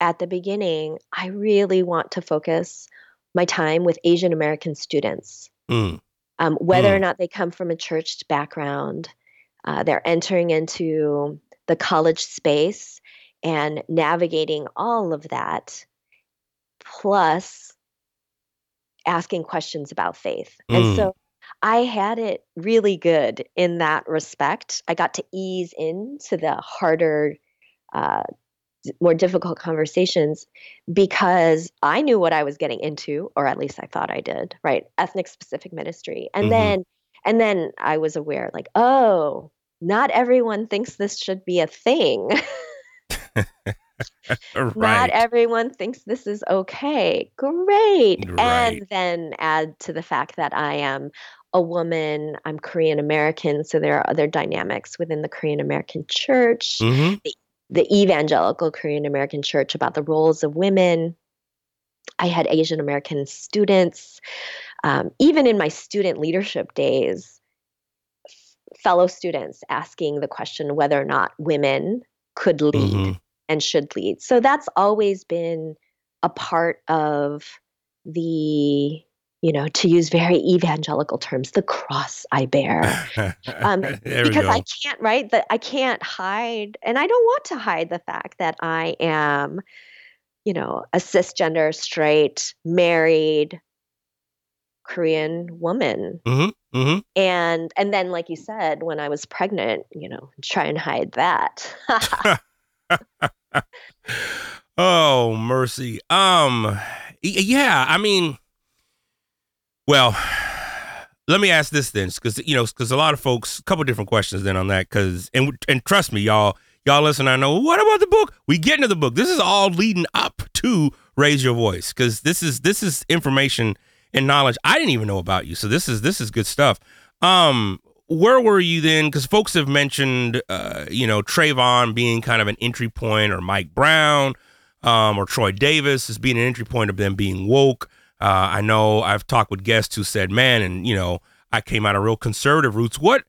at the beginning. I really want to focus my time with Asian American students, Mm. um, whether or Mm. not they come from a church background. Uh, they're entering into the college space and navigating all of that, plus asking questions about faith. And Mm. so I had it really good in that respect. I got to ease into the harder, uh, more difficult conversations because I knew what I was getting into, or at least I thought I did, right? Ethnic specific ministry. And Mhm. then and then I was aware, like, oh, not everyone thinks this should be a thing. Not everyone thinks this is okay. Great. Right. And then add to the fact that I am a woman, I'm Korean American, so there are other dynamics within the Korean American church, hmm the evangelical Korean American church about the roles of women. I had Asian American students. Um, even in my student leadership days, f- fellow students asking the question whether or not women could lead Mm-hmm. and should lead. So that's always been a part of the, you know, to use very evangelical terms, the cross I bear. Um, because. I can't, right? That I can't hide, and I don't want to hide the fact that I am, you know, a cisgender, straight, married Korean woman. mm-hmm. Mm-hmm. And and then, like you said, when I was pregnant, you know, try and hide that. Oh, mercy. Um yeah, I mean well, let me ask this then cuz you know, cuz a lot of folks a couple different questions then on that cuz and and trust me y'all y'all listen I know what about the book? We get into the book. This is all leading up to raise your voice cuz this is this is information and knowledge I didn't even know about you. So this is this is good stuff. Um where were you then? Because folks have mentioned, uh, you know, Trayvon being kind of an entry point, or Mike Brown, um, or Troy Davis as being an entry point of them being woke. Uh, I know I've talked with guests who said, "Man, and you know, I came out of real conservative roots." What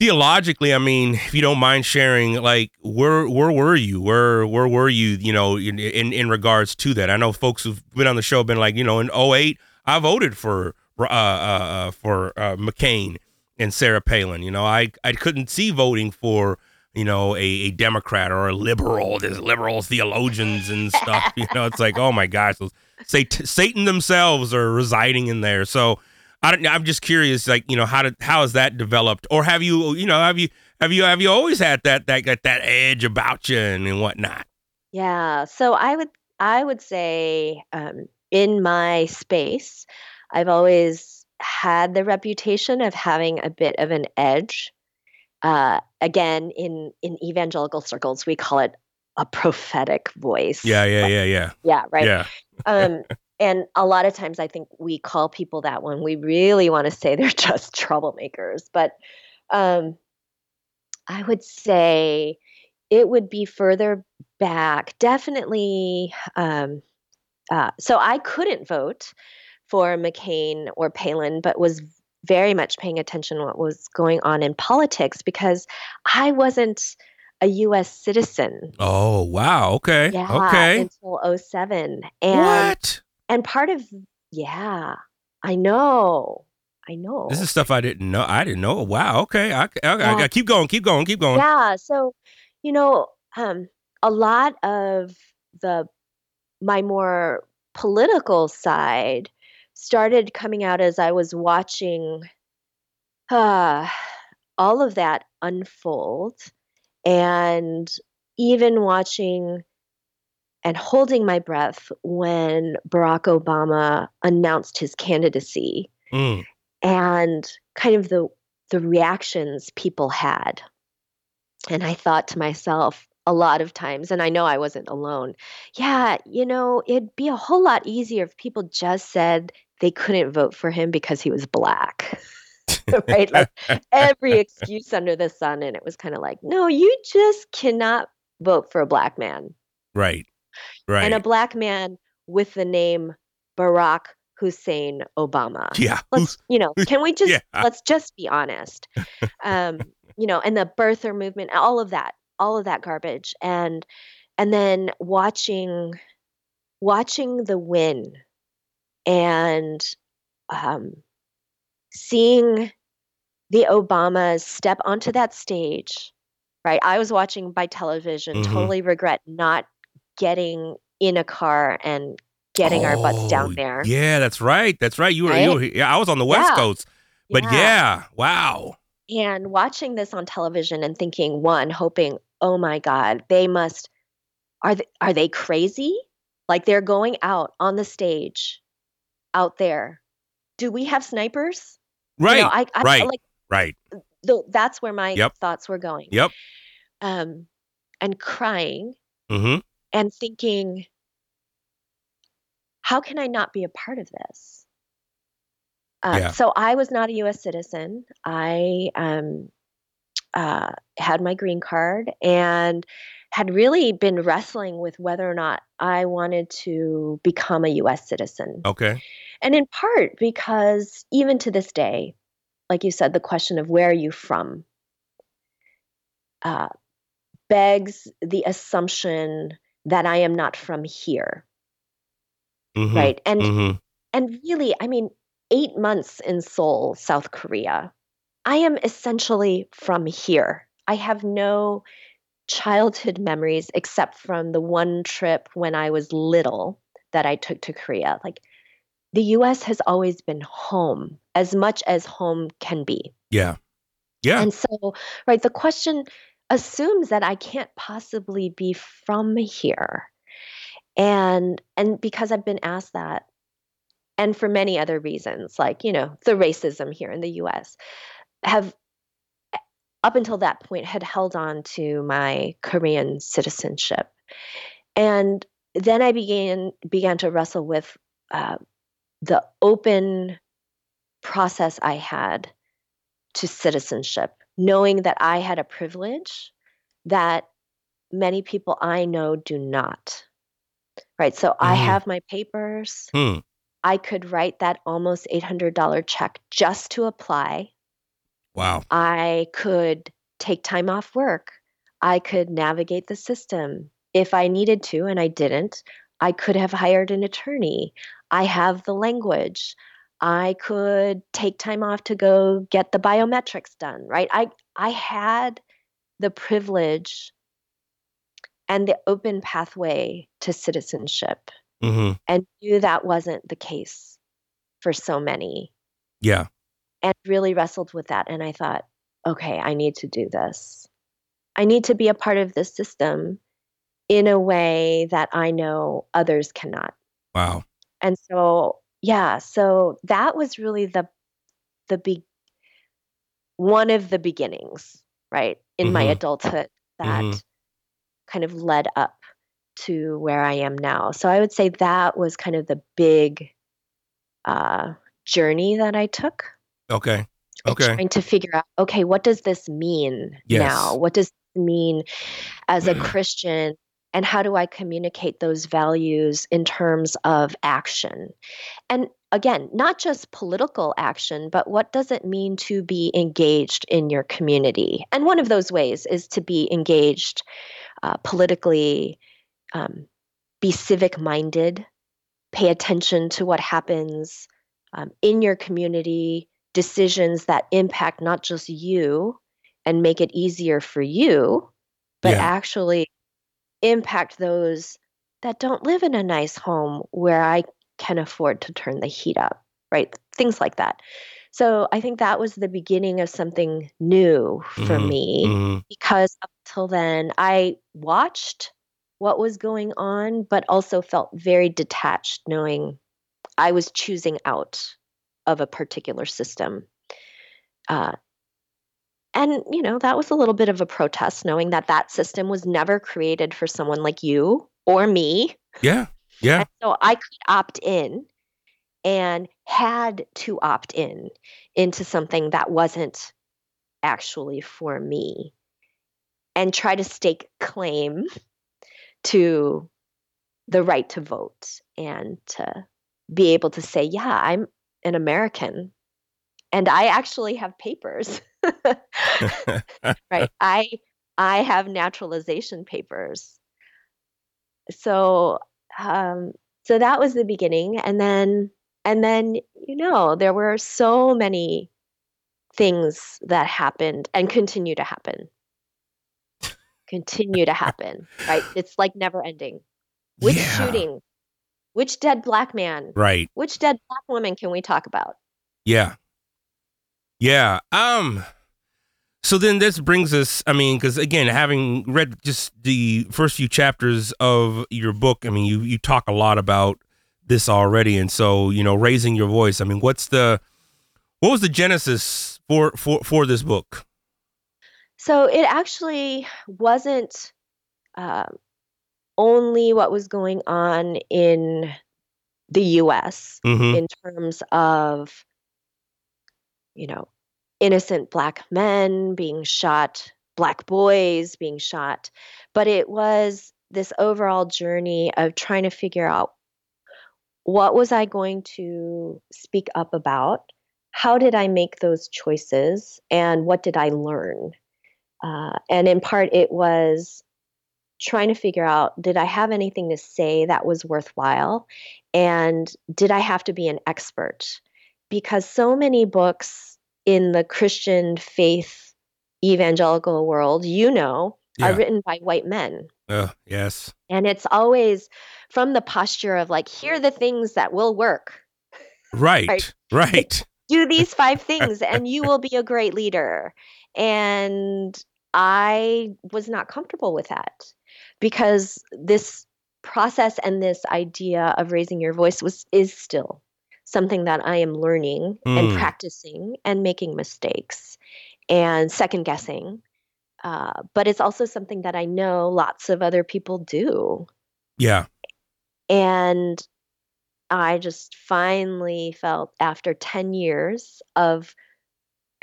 theologically? I mean, if you don't mind sharing, like, where where were you? Where where were you? You know, in in, in regards to that, I know folks who've been on the show have been like, you know, in 08, I voted for uh, uh, uh, for uh, McCain and Sarah Palin. You know, I I couldn't see voting for you know a, a Democrat or a liberal. There's liberal theologians and stuff. You know, it's like oh my gosh, those Sat- Satan themselves are residing in there. So I don't. I'm just curious, like you know, how did how has that developed, or have you you know have you have you have you always had that that that, that edge about you and, and whatnot? Yeah. So I would I would say um, in my space, I've always had the reputation of having a bit of an edge. Uh, again, in in evangelical circles, we call it a prophetic voice. Yeah, yeah, yeah, yeah, Yeah. Right. yeah. um, and a lot of times I think we call people that when we really want to say they're just troublemakers. But um, I would say it would be further back, definitely. Um, uh, so I couldn't vote for McCain or Palin, but was very much paying attention to what was going on in politics because I wasn't a U.S. citizen. Oh wow. Okay. Yeah, okay. until 07. And what? and part of yeah, I know. I know. This is stuff I didn't know. I didn't know. Wow. Okay. I, I, I, Yeah. keep going. Keep going. Keep going. yeah, so you know, um a lot of the my more political side started coming out as I was watching uh all of that unfold and even watching and holding my breath when Barack Obama announced his candidacy Mm. and kind of the the reactions people had. And I thought to myself a lot of times, and I know I wasn't alone, yeah, you know, it'd be a whole lot easier if people just said they couldn't vote for him because he was black. right? Like every excuse under the sun. And it was kind of like, no, you just cannot vote for a black man. Right. Right. And a black man with the name Barack Hussein Obama yeah. let's you know can we just Yeah. let's just be honest um you know and the birther movement all of that all of that garbage and and then watching watching the win and um seeing the obamas step onto that stage right i was watching by television Mhm. totally regret not getting in a car and getting our butts Oh, down there Yeah, that's right. That's right. You were, you were yeah, I was on the West Yeah. Coast. But yeah. wow. and watching this on television and thinking one hoping oh my god they must are they, are they crazy like they're going out on the stage out there do we have snipers You Right. know, I, I right. like right. th- that's where my Yep. thoughts were going Yep. um and crying Mm-hmm. and thinking how can i not be a part of this um, Yeah. so i was not a us citizen i um, uh, had my green card and had really been wrestling with whether or not I wanted to become a US citizen. Okay. And in part because even to this day, like you said, the question of where are you from uh, begs the assumption that I am not from here. Mhm. Right. And Mhm. and really, I mean, eight months in Seoul, South Korea, I am essentially from here. I have no childhood memories except from the one trip when I was little that I took to Korea. Like the US has always been home, as much as home can be. Yeah. Yeah. And so, right, the question assumes that I can't possibly be from here. And and because I've been asked that and for many other reasons, like, you know, the racism here in the US, have up until that point had held on to my Korean citizenship. And then I began began to wrestle with uh, the open process I had to citizenship, knowing that I had a privilege that many people I know do not. Right. So I Mhm. have my papers. Hmm. I could write that almost $800 check just to apply. Wow. I could take time off work. I could navigate the system. If I needed to, and I didn't, I could have hired an attorney. I have the language. I could take time off to go get the biometrics done, right? I I had the privilege and the open pathway to citizenship Mhm. and knew that wasn't the case for so many Yeah. And really wrestled with that. And I thought, okay, I need to do this. I need to be a part of this system in a way that I know others cannot. Wow. And so, yeah, so that was really the the big one of the beginnings, right, in my Mhm. adulthood that Mhm. kind of led up to where I am now. So I would say that was kind of the big uh, journey that I took. Okay. Okay. trying to figure out okay what does this mean Yes. now what does mean as a christian and how do i communicate those values in terms of action and again not just political action but what does it mean to be engaged in your community and one of those ways is to be engaged uh, politically um, be civic minded pay attention to what happens um, in your community decisions that impact not just you and make it easier for you, but Yeah. actually impact those that don't live in a nice home where I can afford to turn the heat up, right? Things like that. So I think that was the beginning of something new for Mhm. me Mhm. because up till then I watched what was going on, but also felt very detached knowing I was choosing out of a particular system. Uh, and, you know, that was a little bit of a protest knowing that that system was never created for someone like you or me. Yeah. Yeah. And so I could opt in and had to opt in into something that wasn't actually for me and try to stake claim to the right to vote and to be able to say, yeah, I'm an American and I actually have papers. right. I I have naturalization papers. So um so that was the beginning and then and then you know there were so many things that happened and continue to happen continue to happen right it's like never ending with Yeah. shooting which dead black man Right. which dead black woman can we talk about Yeah. Yeah. Um so then this brings us I mean cuz again having read just the first few chapters of your book I mean you you talk a lot about this already and so you know raising your voice I mean what's the what was the genesis for for for this book? So it actually wasn't um, only what was going on in the US Mhm. in terms of, you know, innocent black men being shot, black boys being shot, but it was this overall journey of trying to figure out what was I going to speak up about? How did I make those choices? And what did I learn? Uh, and in part, it was trying to figure out did I have anything to say that was worthwhile? And did I have to be an expert? Because so many books in the Christian faith evangelical world, you know, yeah. are written by white men. Uh, yes. And it's always from the posture of like, here are the things that will work. Right. right. right. Do these five things and you will be a great leader. And I was not comfortable with that because this process and this idea of raising your voice was is still something that I am learning mm. and practicing and making mistakes and second guessing. Uh, but it's also something that I know lots of other people do. Yeah. And I just finally felt after 10 years of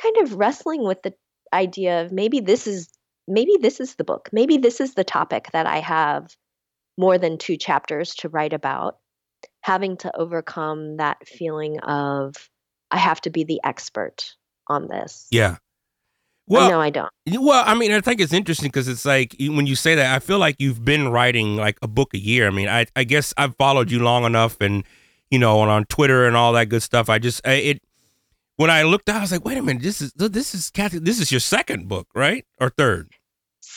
kind of wrestling with the idea of maybe this is maybe this is the book. Maybe this is the topic that I have more than two chapters to write about. Having to overcome that feeling of I have to be the expert on this. Yeah. Well, no, I don't. Well, I mean, I think it's interesting because it's like when you say that, I feel like you've been writing like a book a year. I mean, I, I guess I've followed you long enough, and you know, and on Twitter and all that good stuff. I just I, it when I looked out, I was like, wait a minute, this is this is Kathy, this is your second book, right, or third?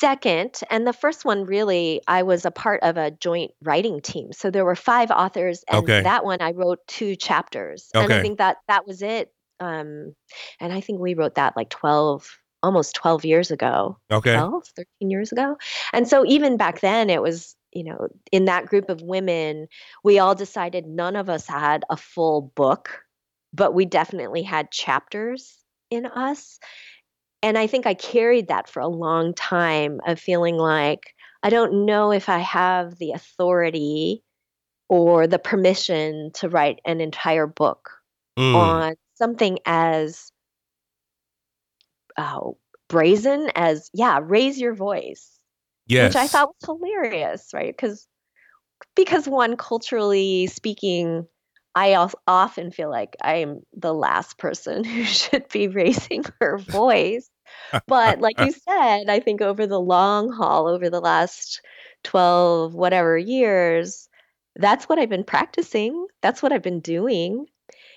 Second, and the first one really, I was a part of a joint writing team. So there were five authors, and okay. that one I wrote two chapters, okay. and I think that that was it. Um, and I think we wrote that like twelve, almost twelve years ago. Okay, 12, 13 years ago. And so even back then, it was you know in that group of women, we all decided none of us had a full book but we definitely had chapters in us. And I think I carried that for a long time of feeling like I don't know if I have the authority or the permission to write an entire book mm. on something as uh, brazen as, yeah, raise your voice. Yes. Which I thought was hilarious, right? Because because one culturally speaking I often feel like I'm the last person who should be raising her voice. But like you said, I think over the long haul, over the last 12 whatever years, that's what I've been practicing. That's what I've been doing.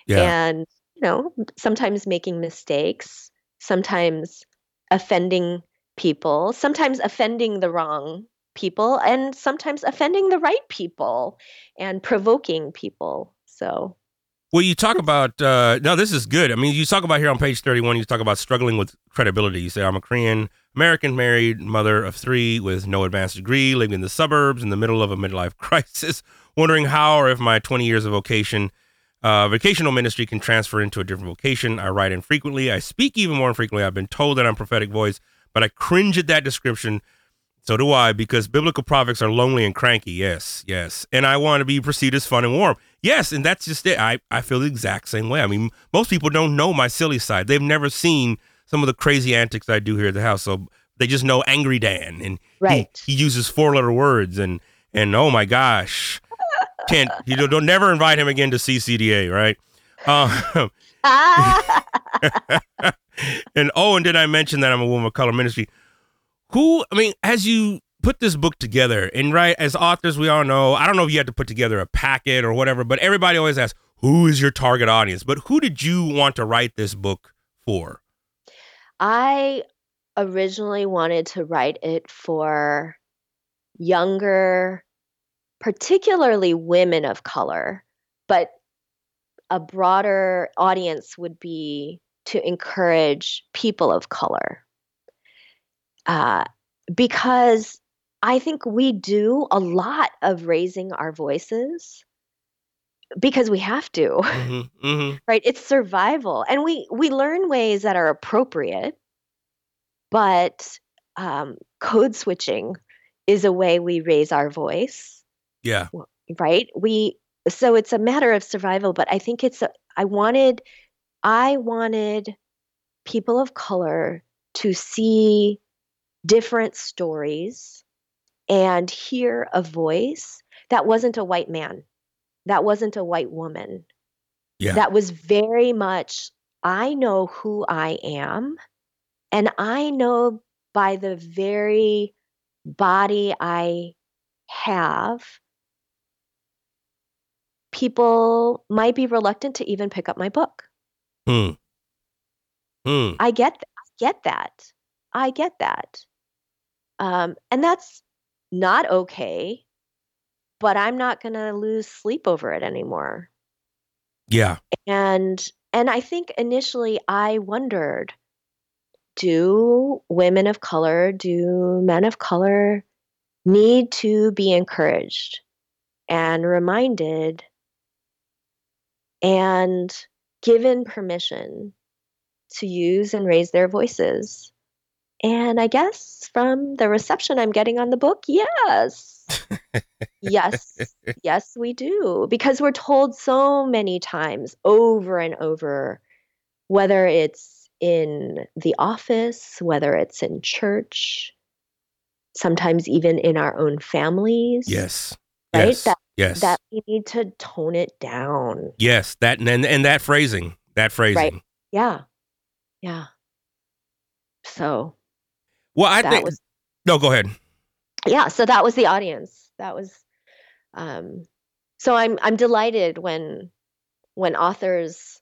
Yeah. And, you know, sometimes making mistakes, sometimes offending people, sometimes offending the wrong people, and sometimes offending the right people and provoking people. So well, you talk about uh, no, this is good. I mean, you talk about here on page thirty-one. You talk about struggling with credibility. You say, "I'm a Korean American married mother of three with no advanced degree, living in the suburbs in the middle of a midlife crisis, wondering how or if my 20 years of vocation, uh, vocational ministry can transfer into a different vocation. I write infrequently. I speak even more infrequently. I've been told that I'm prophetic voice, but I cringe at that description so do I, because biblical prophets are lonely and cranky. Yes, yes. And I want to be perceived as fun and warm. Yes, and that's just it. I, I feel the exact same way. I mean, most people don't know my silly side. They've never seen some of the crazy antics I do here at the house. So they just know Angry Dan. And right. he, he uses four letter words and and oh my gosh. Can't you don't, don't never invite him again to CCDA, right? Uh, and oh, and did I mention that I'm a woman of color ministry? Who i mean as you put this book together? And right as authors we all know i don't know if you had to put together a packet or whatever but everybody always asks who is your target audience? But who did you want to write this book for? I originally wanted to write it for younger particularly women of color but a broader audience would be to encourage people of color uh, because I think we do a lot of raising our voices because we have to mm-hmm, mm-hmm. right? It's survival and we we learn ways that are appropriate but um, code switching is a way we raise our voice. Yeah. Right? We so it's a matter of survival but i think it's a, i wanted i wanted people of color to see different stories and hear a voice that wasn't a white man, that wasn't a white woman. Yeah. That was very much, I know who I am, and I know by the very body I have, people might be reluctant to even pick up my book. Hmm. Hmm. I get I get that. I get that. Um, and that's not okay, but I'm not going to lose sleep over it anymore. Yeah. And and I think initially I wondered do women of color, do men of color need to be encouraged and reminded and given permission to use and raise their voices? And I guess from the reception I'm getting on the book, yes. yes. Yes, we do. Because we're told so many times over and over, whether it's in the office, whether it's in church, sometimes even in our own families. Yes. Right? Yes. That yes. that we need to tone it down. yes. That and and that phrasing. That phrasing. Yeah. Yeah. So Well, I that think. was no, go ahead. yeah, so that was the audience. That was um so I'm I'm delighted when when authors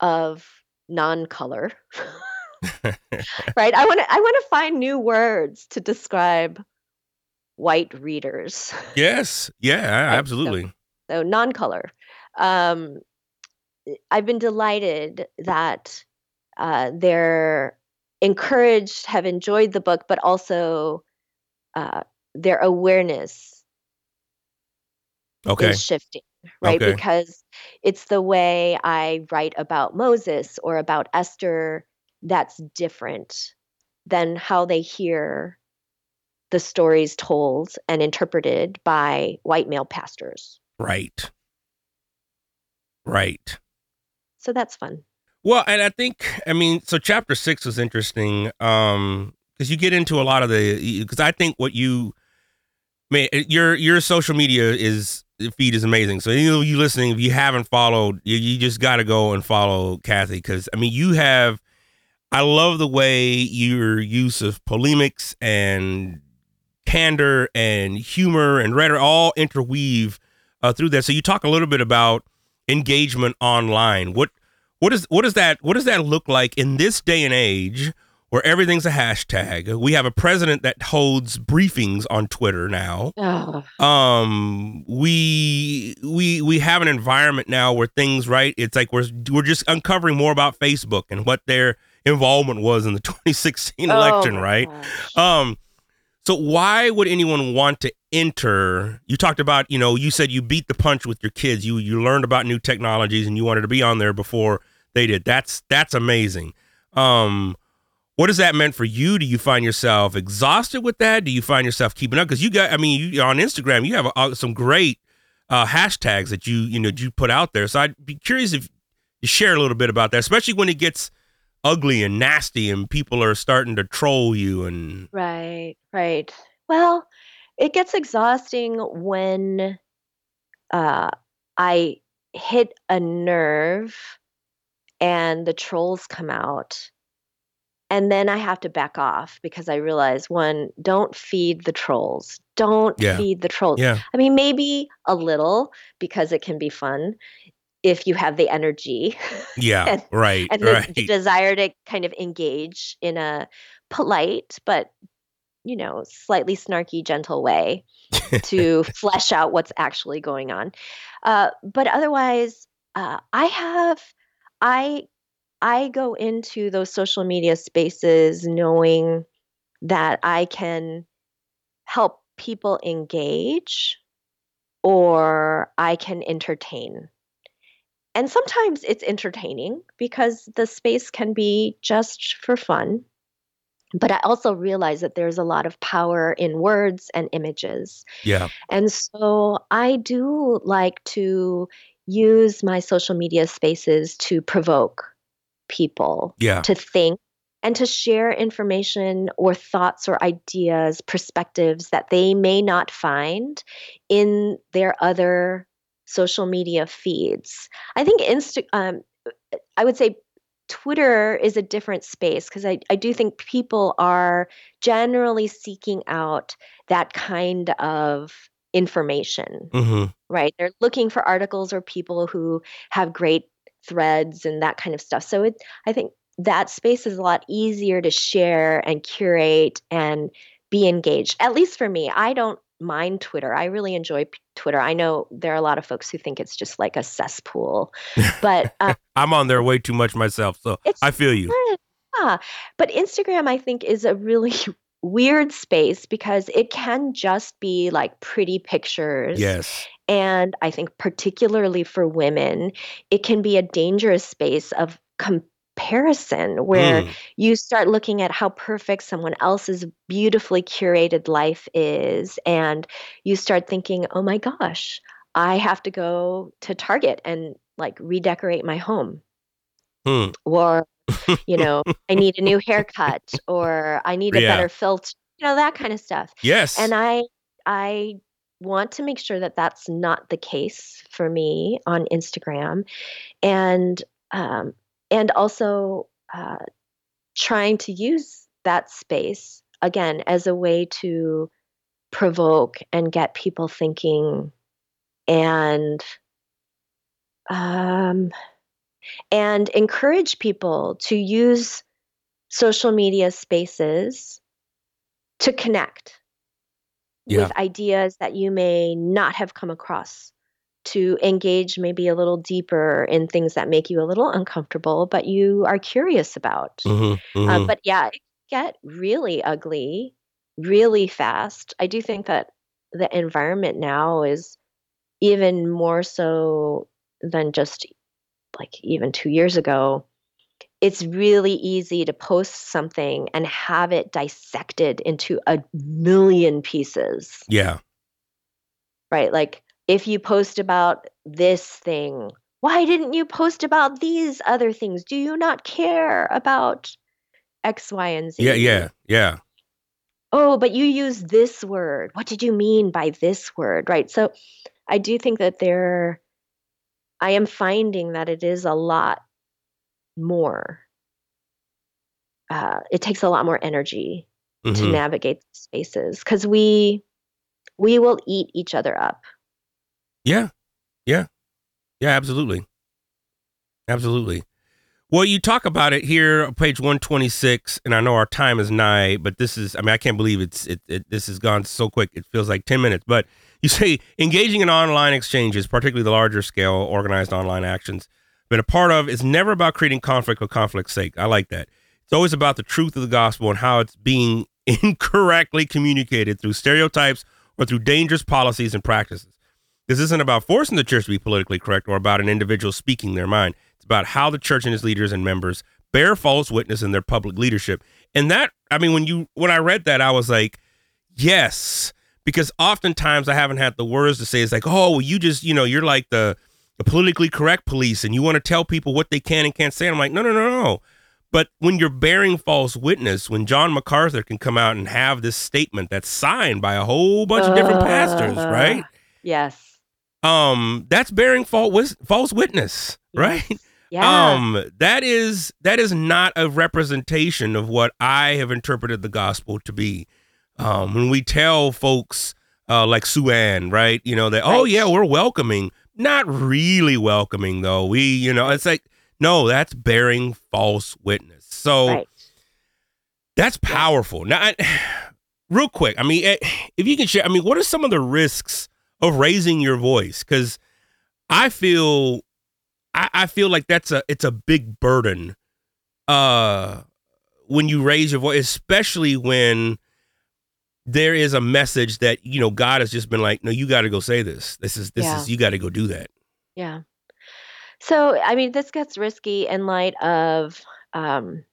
of non-color right? I want to I want to find new words to describe white readers. yes. Yeah. Right, so- Absolutely. so non-color. Um, I've been delighted that uh, they're encouraged, have enjoyed the book, but also uh, their awareness Okay. is shifting, right? Okay. Because it's the way I write about Moses or about Esther that's different than how they hear the stories told and interpreted by white male pastors. Right. Right. So that's fun. Well, and I think I mean, so chapter six was interesting um because you get into a lot of the because I think what you, man, your your social media is feed is amazing. So you know, you listening, if you haven't followed, you, you just got to go and follow Kathy because I mean, you have. I love the way your use of polemics and candor and humor and rhetoric all interweave uh, through that. So you talk a little bit about engagement online. What what is what does that what does that look like in this day and age where everything's a hashtag? We have a president that holds briefings on Twitter now. Oh, Um, we we we have an environment now where things right. It's like we're we're just uncovering more about Facebook and what their involvement was in the 2016 election, oh my right? gosh. Um, so why would anyone want to enter? You talked about, you know, you said you beat the punch with your kids. You you learned about new technologies and you wanted to be on there before they did. That's that's amazing. Um, what has that meant for you? Do you find yourself exhausted with that? Do you find yourself keeping up? Because you got, I mean, you on Instagram, you have uh, some great uh, hashtags that you you know you put out there. So I'd be curious if you share a little bit about that, especially when it gets ugly and nasty and people are starting to troll you and Right, right. Well, it gets exhausting when uh, I hit a nerve and the trolls come out. And then I have to back off because I realize one, don't feed the trolls. Don't Yeah. feed the trolls. yeah. I mean, maybe a little because it can be fun if you have the energy Yeah, And- right, and the, right. the desire to kind of engage in a polite but you know slightly snarky gentle way to flesh out what's actually going on uh, but otherwise uh, i have i i go into those social media spaces knowing that i can help people engage or i can entertain and sometimes it's entertaining because the space can be just for fun. But I also realize that there's a lot of power in words and images. yeah, And so I do like to use my social media spaces to provoke people Yeah. to think and to share information or thoughts or ideas, perspectives that they may not find in their other social media feeds. I think Insta, um, I would say Twitter is a different space because I, I do think people are generally seeking out that kind of information, Mm-hmm. right? They're looking for articles or people who have great threads and that kind of stuff. So it, I think that space is a lot easier to share and curate and be engaged. At least for me, I don't mind Twitter. I really enjoy p- Twitter. I know there are a lot of folks who think it's just like a cesspool, but um, I'm on there way too much myself, so I feel you. yeah. But Instagram, I think, is a really weird space because it can just be like pretty pictures. Yes. And I think, particularly for women, it can be a dangerous space of comparison where Mm. you start looking at how perfect someone else's beautifully curated life is. And you start thinking, oh my gosh, I have to go to Target and like redecorate my home. Hmm. Or, you know, I need a new haircut or I need a Yeah. better filter, you know, that kind of stuff Yes. and i i want to make sure that that's not the case for me on instagram and um, and also uh, trying to use that space again as a way to provoke and get people thinking and um, and encourage people to use social media spaces to connect Yeah. with ideas that you may not have come across to engage maybe a little deeper in things that make you a little uncomfortable but you are curious about Mhm, uh, mhm. but yeah it get really ugly really fast i do think that the environment now is even more so than just like even two years ago it's really easy to post something and have it dissected into a million pieces yeah. right like if you post about this thing why didn't you post about these other things do you not care about x y and z Yeah. Yeah. Yeah. oh but you use this word what did you mean by this word right so i do think that there i am finding that it is a lot more uh, it takes a lot more energy to Mhm. navigate spaces because we we will eat each other up Yeah. Yeah. Yeah, absolutely. Absolutely. Well, you talk about it here, page 126, and I know our time is nigh, but this is, I mean, I can't believe it's, it, it this has gone so quick. It feels like 10 minutes. But you say engaging in online exchanges, particularly the larger scale organized online actions, been a part of is never about creating conflict for conflict's sake. I like that. It's always about the truth of the gospel and how it's being incorrectly communicated through stereotypes or through dangerous policies and practices. This isn't about forcing the church to be politically correct or about an individual speaking their mind. It's about how the church and its leaders and members bear false witness in their public leadership. And that, I mean, when you when I read that, I was like, yes, because oftentimes I haven't had the words to say. It's like, oh, well, you just, you know, you're like the, the politically correct police, and you want to tell people what they can and can't say. I'm like, no, no, no, no. But when you're bearing false witness, when John MacArthur can come out and have this statement that's signed by a whole bunch of different pastors, Uh, right? yes um that's bearing false false witness right yeah um that is that is not a representation of what i have interpreted the gospel to be um when we tell folks uh like sue ann right you know that oh yeah we're welcoming. Not really welcoming though. We you know it's like no that's bearing false witness. So right. that's powerful. Now, I, real quick, I mean, eh, if you can share, I mean, what are some of the risks of raising your voice? Because I feel, I, I feel like that's a it's a big burden, uh, when you raise your voice, especially when there is a message that you know God has just been like, no, you got to go say this. This is this Yeah. is you got to go do that. Yeah. So, I mean, this gets risky in light of um,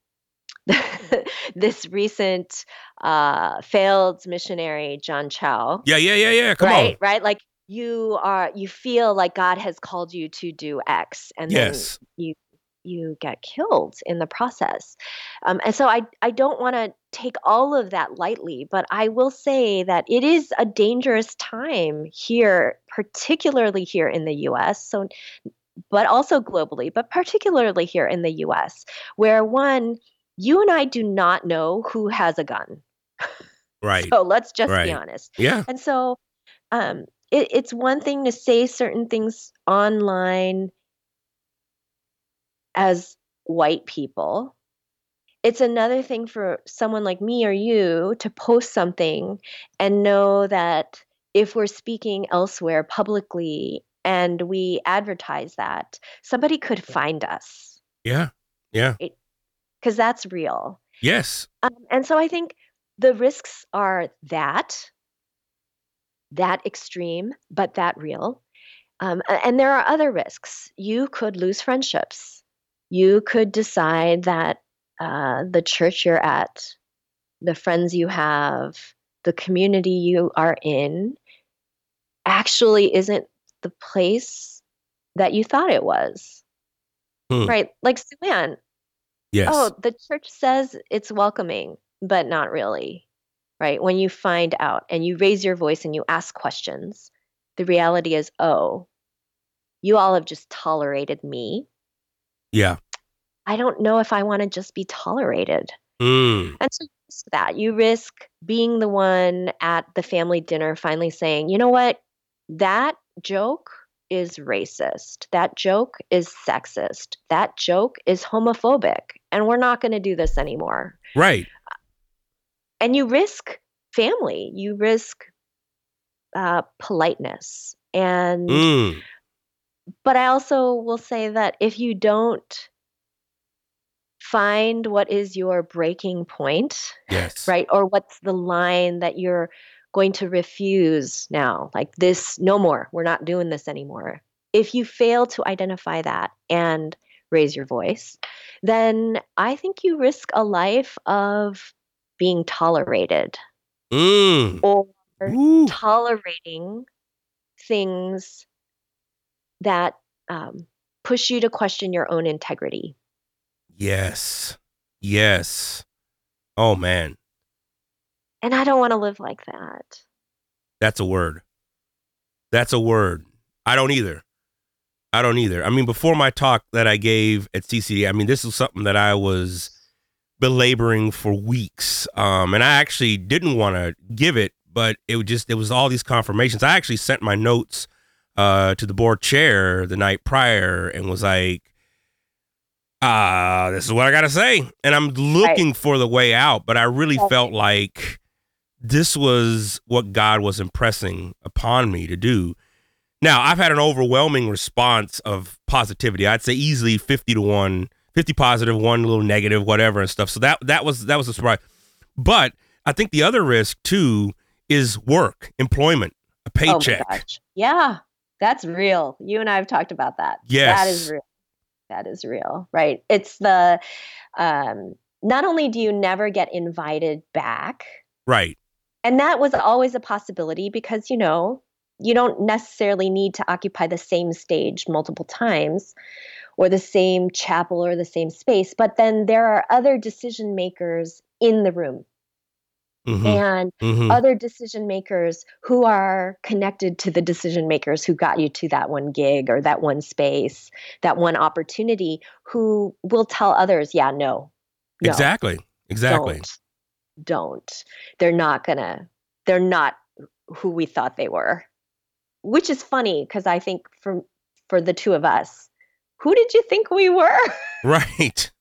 this recent uh, failed missionary, John Chau. Yeah, yeah, yeah, yeah. Come right, on. right. Like you are, you feel like God has called you to do X, and Yes. then you you get killed in the process. Um, and so I, I don't want to take all of that lightly, but I will say that it is a dangerous time here, particularly here in the US. So, but also globally, but particularly here in the US, where one, you and I do not know who has a gun. Right. so let's just right. be honest. Yeah. And so um, it, it's one thing to say certain things online as white people. It's another thing for someone like me or you to post something and know that if we're speaking elsewhere publicly and we advertise that, somebody could find us. Yeah. Yeah. Because that's real. Yes. Um, and so I think the risks are that, that extreme, but that real. Um, and there are other risks. You could lose friendships you could decide that uh, the church you're at, the friends you have, the community you are in actually isn't the place that you thought it was. Hmm. Right? Like Suanne. Yes. Oh, the church says it's welcoming, but not really. Right? When you find out and you raise your voice and you ask questions, the reality is, oh, you all have just tolerated me yeah. I don't know if I want to just be tolerated. Mm. And so you risk that you risk being the one at the family dinner finally saying, you know what, that joke is racist. That joke is sexist. That joke is homophobic. And we're not going to do this anymore. Right. And you risk family, you risk uh, politeness. And Mm. But I also will say that if you don't find what is your breaking point, Yes. right? Or what's the line that you're going to refuse now? Like this, no more. We're not doing this anymore. If you fail to identify that and raise your voice, then I think you risk a life of being tolerated Mm. or Ooh. tolerating things that um, push you to question your own integrity. Yes. Yes. Oh man, And I don't want to live like that. that's a word. That's a word. I don't either. I don't either. I mean, before my talk that I gave at CCD, I mean, this is something that I was belaboring for weeks. Um, and I actually didn't want to give it, but it was just, it was all these confirmations. I actually sent my notes uh, to the board chair the night prior and was like, ah, this is what I got to say. And I'm looking for the way out, but I really Right. felt like this was what God was impressing upon me to do. Now, I've had an overwhelming response of positivity. I'd say easily 50 to 1, 50 positive, 1 little negative, whatever and stuff. So that that was that was a surprise. But I think the other risk too is work, employment, a paycheck. Oh my gosh. Yeah, that's real. You and I have talked about that. That Yes. is real. That is real, right? It's the, um, not only do you never get invited back, Right. and that was always a possibility because, you know, you don't necessarily need to occupy the same stage multiple times or the same chapel or the same space, but then there are other decision makers in the room. Mhm. And Mhm. other decision makers who are connected to the decision makers who got you to that one gig or that one space, that one opportunity, who will tell others, yeah, no, no Exactly. Exactly. don't, don't. They're not gonna. They're not who we thought they were, which is funny because I think for for the two of us, who did you think we were? Right.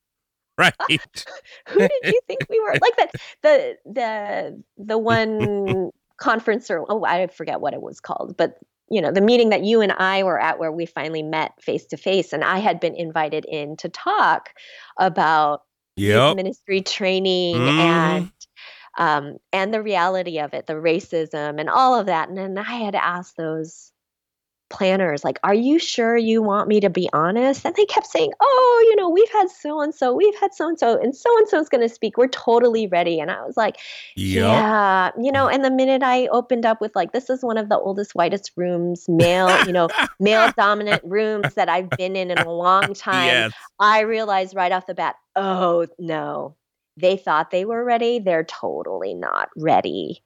Right. who did you think we were? Like that the the the one conference or oh I forget what it was called, but you know the meeting that you and I were at where we finally met face to face, and I had been invited in to talk about Yep. ministry training Mhm. and um, and the reality of it, the racism and all of that. And then I had asked those planners like are you sure you want me to be honest? And they kept saying oh you know we've had so and so we've had so and so and so and so is going to speak. We're totally ready. And i was like Yep. yeah. You know and the minute i opened up with like this is one of the oldest whitest rooms male you know male dominant rooms that i've been in in a long time Yes. i realized right off the bat oh no. They thought they were ready. They're totally not ready.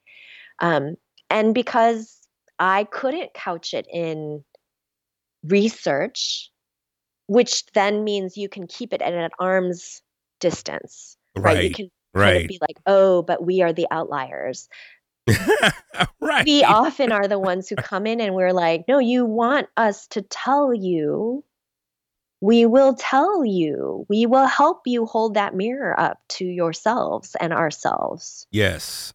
Um, and because I couldn't couch it in research, which then means you can keep it at an arm's distance, right? You Right. can kind of be like, oh, but we are the outliers. right. We often are the ones who come in and we're like, no, you want us to tell you. We will tell you. We will help you hold that mirror up to yourselves and ourselves. yes.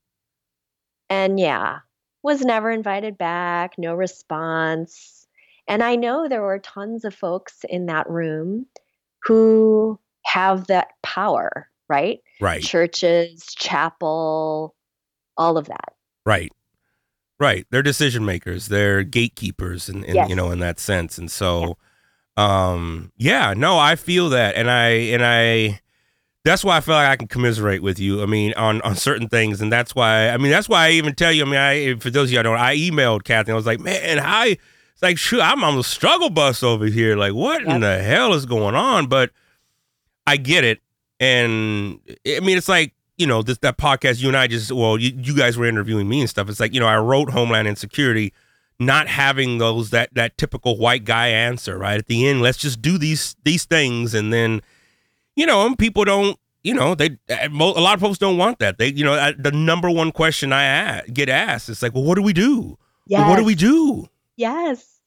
And yeah, was never invited back, no response. And I know there were tons of folks in that room who have that power, right? Right. Churches, chapel, all of that. Right. Right. They're decision makers. They're gatekeepers in, in Yes. you know, in that sense. And so um yeah, no, I feel that. And I and I that's why I feel like I can commiserate with you. I mean, on on certain things, and that's why I mean that's why I even tell you. I mean, I for those of you I don't, I emailed Kathy. I was like, man, I it's like shoot, I'm on the struggle bus over here. Like, what in the hell is going on? But I get it, and I mean, it's like you know this that podcast. You and I just well, you, you guys were interviewing me and stuff. It's like you know I wrote Homeland Insecurity, not having those that that typical white guy answer right at the end. Let's just do these these things, and then you know, people don't. You know, they uh, a lot of folks don't want that. They, you know, the number one question I get asked is like, "Well, what do we do? Well, what do we do?" Yes.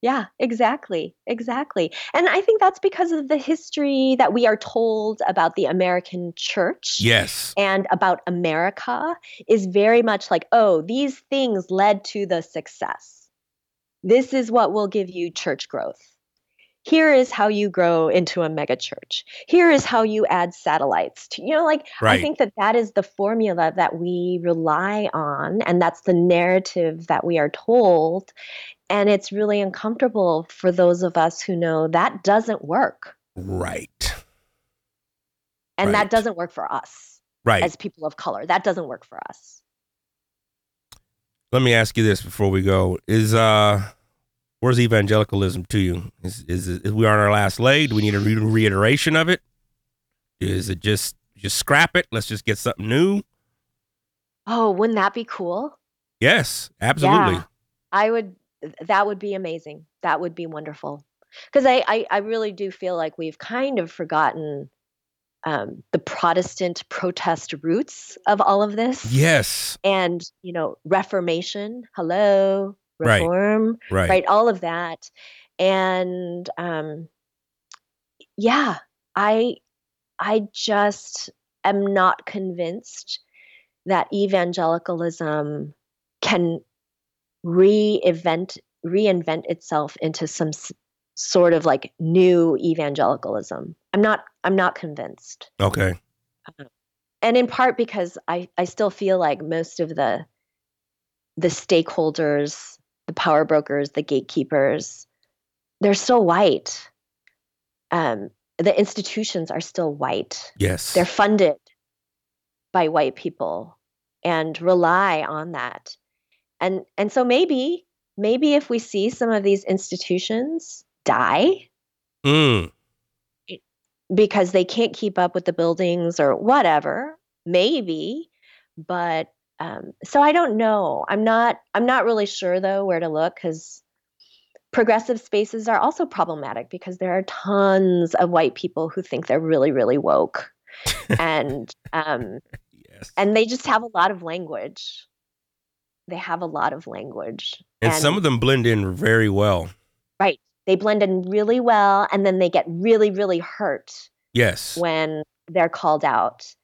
Yeah, exactly. Exactly. And I think that's because of the history that we are told about the American church. Yes, and about America is very much like, oh, these things led to the success. This is what will give you church growth. Here is how you grow into a mega church. Here is how you add satellites to, you know, like, I think that that is the formula that we rely on, and that's the narrative that we are told. And it's really uncomfortable for those of us who know that doesn't work. right, And Right. that doesn't work for us right. as people of color. That doesn't work for us. Let me ask you this before we go: Is uh, where's evangelicalism to you? Is is, is we on our last leg? Do we need a re- reiteration of it? Is it just just scrap it? Let's just get something new. Oh, wouldn't that be cool? Yes, absolutely. Yeah. I would that would be amazing. That would be wonderful. Because I, I, I really do feel like we've kind of forgotten um, the Protestant protest roots of all of this. Yes, And, you know, Reformation, hello. Reform, right. right? All of that. And um, yeah, I I just am not convinced that evangelicalism can re-event reinvent itself into some s- sort of like new evangelicalism. I'm not I'm not convinced. Okay. And in part because I I still feel like most of the the stakeholders, the power brokers, the gatekeepers, they're still white. Um, the institutions are still white. Yes. They're funded by white people and rely on that. And and so maybe maybe if we see some of these institutions die Mm. because they can't keep up with the buildings or whatever, maybe, but um, so I don't know. I'm not. I'm not really sure though where to look because progressive spaces are also problematic because there are tons of white people who think they're really, really woke, and um, Yes. and they just have a lot of language. They have a lot of language, And some of them blend in very well. right. They blend in really well, and then they get really, really hurt Yes. when they're called out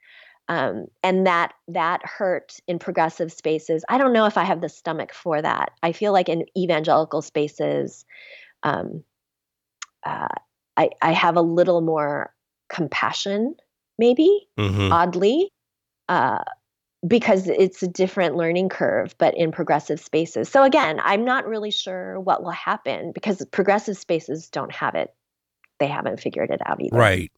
um, and that that hurt in progressive spaces i don't know if i have the stomach for that i feel like in evangelical spaces um, uh, I, I have a little more compassion maybe hmm oddly uh, because it's a different learning curve, but in progressive spaces. So again, I'm not really sure what will happen because progressive spaces don't have it. They haven't figured it out either. Right.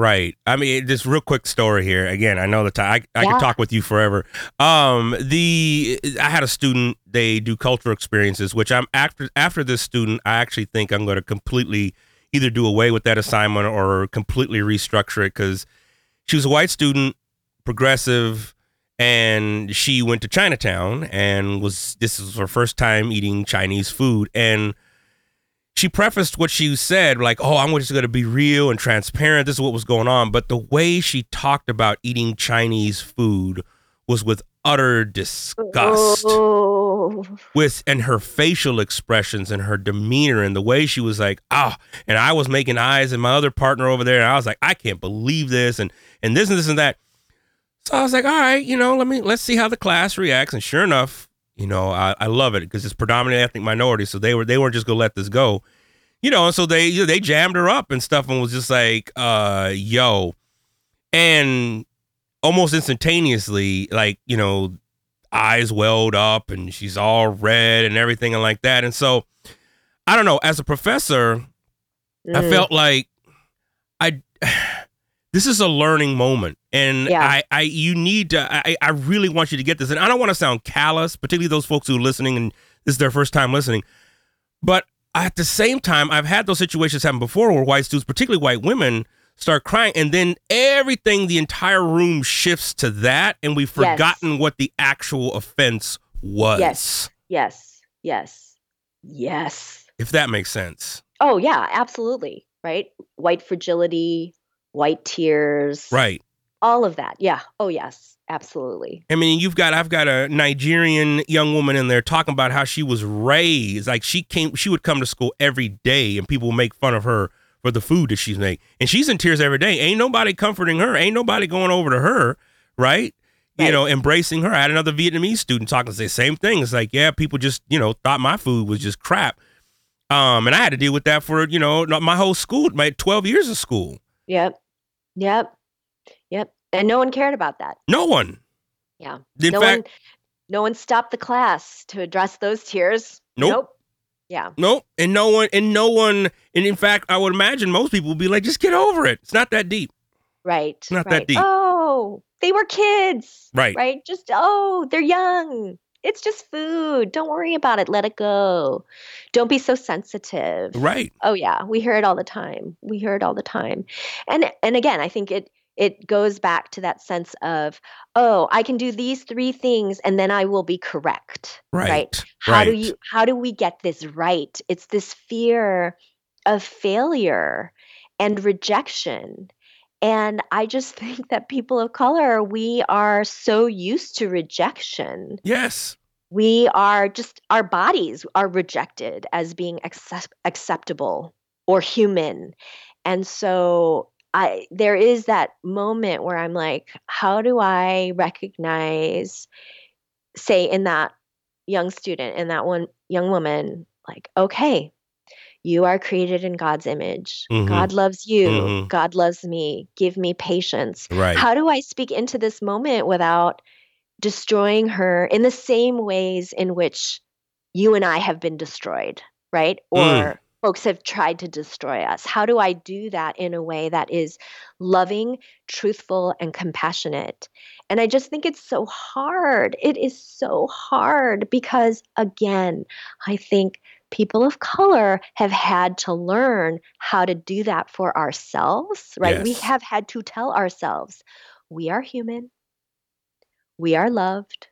Right. I mean, just real quick story here. Again, I know the time. I, I Yeah. could talk with you forever. Um, the I had a student. They do cultural experiences, which I'm after. After this student, I actually think I'm going to completely either do away with that assignment or completely restructure it because she was a white student, progressive, and she went to Chinatown and was this was her first time eating Chinese food and she prefaced what she said like, "Oh, I'm just going to be real and transparent. This is what was going on." But the way she talked about eating Chinese food was with utter disgust, Oh, with and her facial expressions and her demeanor and the way she was like, "Ah," and I was making eyes at my other partner over there, and I was like, "I can't believe this," and and this and this and that. So I was like, "All right, you know, let me let's see how the class reacts." And sure enough, you know, I, I love it because it's predominantly ethnic minority, so they were they weren't just gonna let this go, you know. And so they you know, they jammed her up and stuff, and was just like, uh, "Yo," and almost instantaneously, like you know, eyes welled up, and she's all red and everything and like that. And so, I don't know. As a professor, I Mm. felt like I this is a learning moment and Yeah. I, I you need to I, I really want you to get this and I don't want to sound callous particularly those folks who are listening and this is their first time listening but at the same time I've had those situations happen before where white students particularly white women start crying and then everything the entire room shifts to that and we've Yes. forgotten what the actual offense was Yes. Yes. Yes. Yes. if that makes sense Oh yeah, absolutely. Right? White fragility, white tears. right All of that. Yeah. Oh yes. Absolutely. I mean, you've got I've got a Nigerian young woman in there talking about how she was raised. Like she came, she would come to school every day, and people would make fun of her for the food that she's made, and she's in tears every day. Ain't nobody comforting her. Ain't nobody going over to her, right? You Right. know, embracing her. I had another Vietnamese student talking, to say same thing. It's like, yeah, people just you know thought my food was just crap, um, and I had to deal with that for you know my whole school, my twelve years of school. Yep. Yep. And no one cared about that. No one. Yeah. In no fact, one no one stopped the class to address those tears. Nope. Yeah. Nope. And no one, and no one, and in fact, I would imagine most people would be like, just get over it. It's not that deep. Right. Not that deep. Oh, they were kids. Right. Right. Just oh, they're young. It's just food. Don't worry about it. Let it go. Don't be so sensitive. Right. Oh yeah, we hear it all the time. We hear it all the time. And and again, I think it it goes back to that sense of, oh, I can do these three things and then I will be correct. Right. right? How do you how do we get this right? It's this fear of failure and rejection. And I just think that people of color, we are so used to rejection Yes. we are just our bodies are rejected as being accept- acceptable or human and so i there is that moment where i'm like how do i recognize say in that young student in that one young woman like okay you are created in god's image Mhm. god loves you Mhm. god loves me give me patience Right. how do I speak into this moment without destroying her in the same ways in which you and I have been destroyed, right? Or Mm. Folks have tried to destroy us? How do I do that in a way that is loving, truthful, and compassionate? And I just think it's so hard. It is so hard because, again, I think people of color have had to learn how to do that for ourselves, right? We have had to tell ourselves we are human, we are loved,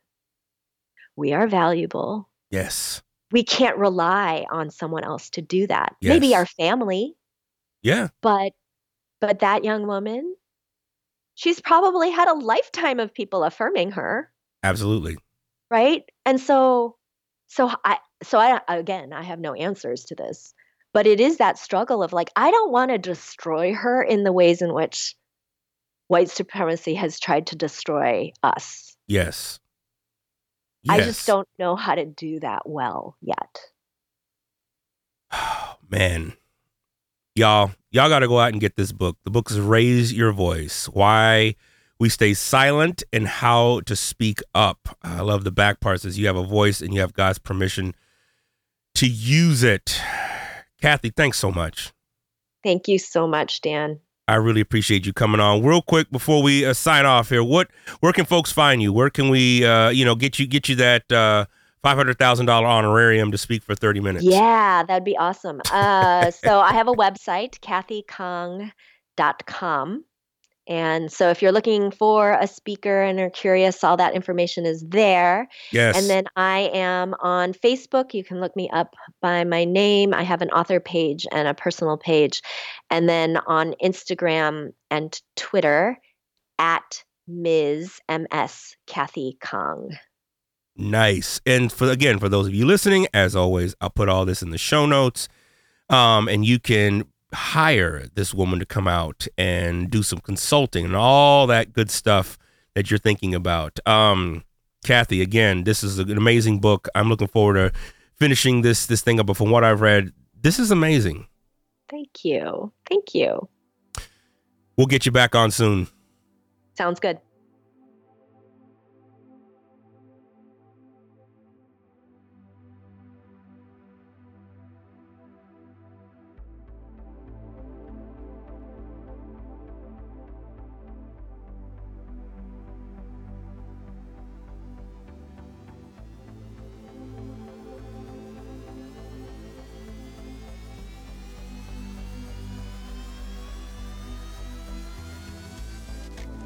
we are valuable. yes. We can't rely on someone else to do that. Maybe our family, Yeah. but but that young woman, she's probably had a lifetime of people affirming her, Absolutely. right? And so so I so I again, I have no answers to this. But it is that struggle of like I don't want to destroy her in the ways in which white supremacy has tried to destroy us. Yes. I just don't know how to do that well yet. Man, y'all, y'all got to go out and get this book. The book is Raise Your Voice Why we stay silent and how to speak up. I love the back parts as you have a voice and you have God's permission to use it. Kathy, thanks so much. Thank you so much, Dan. I really appreciate you coming on. Real quick before we uh, sign off here, what where can folks find you? Where can we uh, you know get you get you that uh, five hundred thousand dollar honorarium to speak for thirty minutes? Yeah, that'd be awesome. Uh, so I have a website, kathykhang.com. And so if you're looking for a speaker and are curious, all that information is there. Yes. And then I am on Facebook. You can look me up by my name. I have an author page and a personal page. And then on Instagram and Twitter at Ms. MS Kathy Khang. Nice. And for again, for those of you listening, as always, I'll put all this in the show notes. Um, and you can hire this woman to come out and do some consulting and all that good stuff that you're thinking about. Um, Kathy, again, this is an amazing book. I'm looking forward to finishing this this thing up. But from what I've read, this is amazing. Thank you. Thank you. We'll get you back on soon. Sounds good.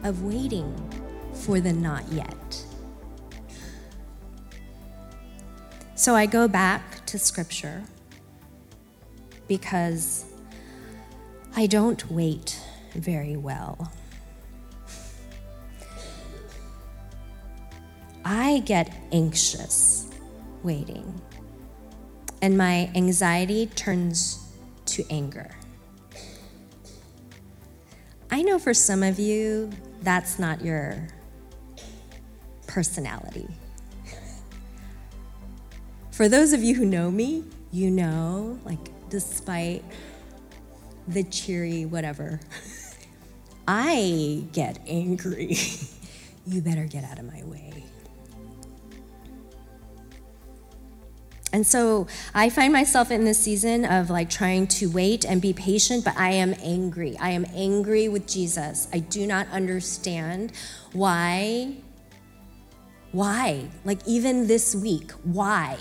Of waiting for the not yet. So I go back to scripture because I don't wait very well. I get anxious waiting, and my anxiety turns to anger. I know for some of you, that's not your personality. For those of you who know me, you know, like, despite the cheery whatever, I get angry. you better get out of my way. And so I find myself in this season of like trying to wait and be patient, but I am angry. I am angry with Jesus. I do not understand why. Why? Like, even this week, why?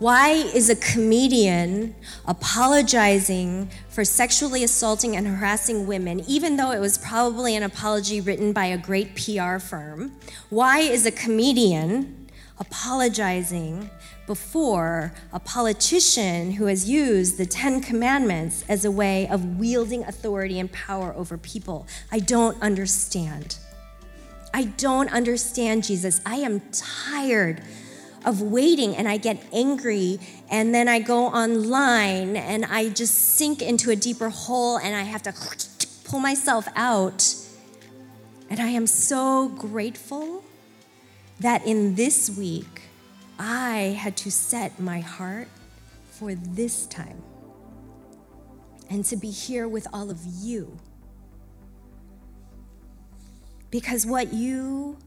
Why is a comedian apologizing for sexually assaulting and harassing women, even though it was probably an apology written by a great PR firm? Why is a comedian apologizing before a politician who has used the Ten Commandments as a way of wielding authority and power over people. I don't understand. I don't understand, Jesus. I am tired of waiting and I get angry and then I go online and I just sink into a deeper hole and I have to pull myself out. And I am so grateful that in this week, I had to set my heart for this time and to be here with all of you. Because what you,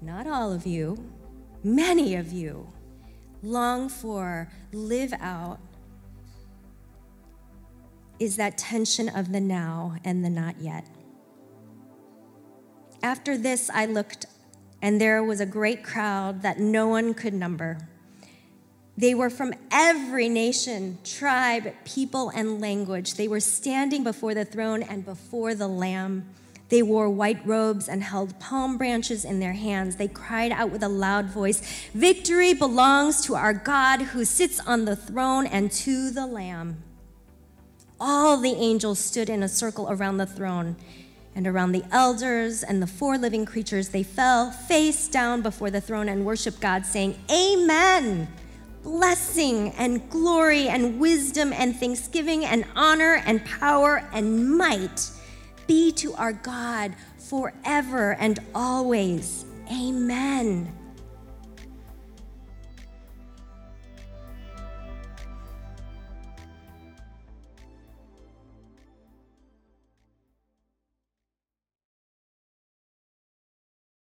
not all of you, many of you, long for, live out, is that tension of the now and the not yet. After this, I looked and there was a great crowd that no one could number. They were from every nation, tribe, people, and language. They were standing before the throne and before the Lamb. They wore white robes and held palm branches in their hands. They cried out with a loud voice Victory belongs to our God who sits on the throne and to the Lamb. All the angels stood in a circle around the throne and around the elders and the four living creatures, they fell face down before the throne and worshiped God, saying, Amen. Blessing and glory and wisdom and thanksgiving and honor and power and might be to our God forever and always. Amen.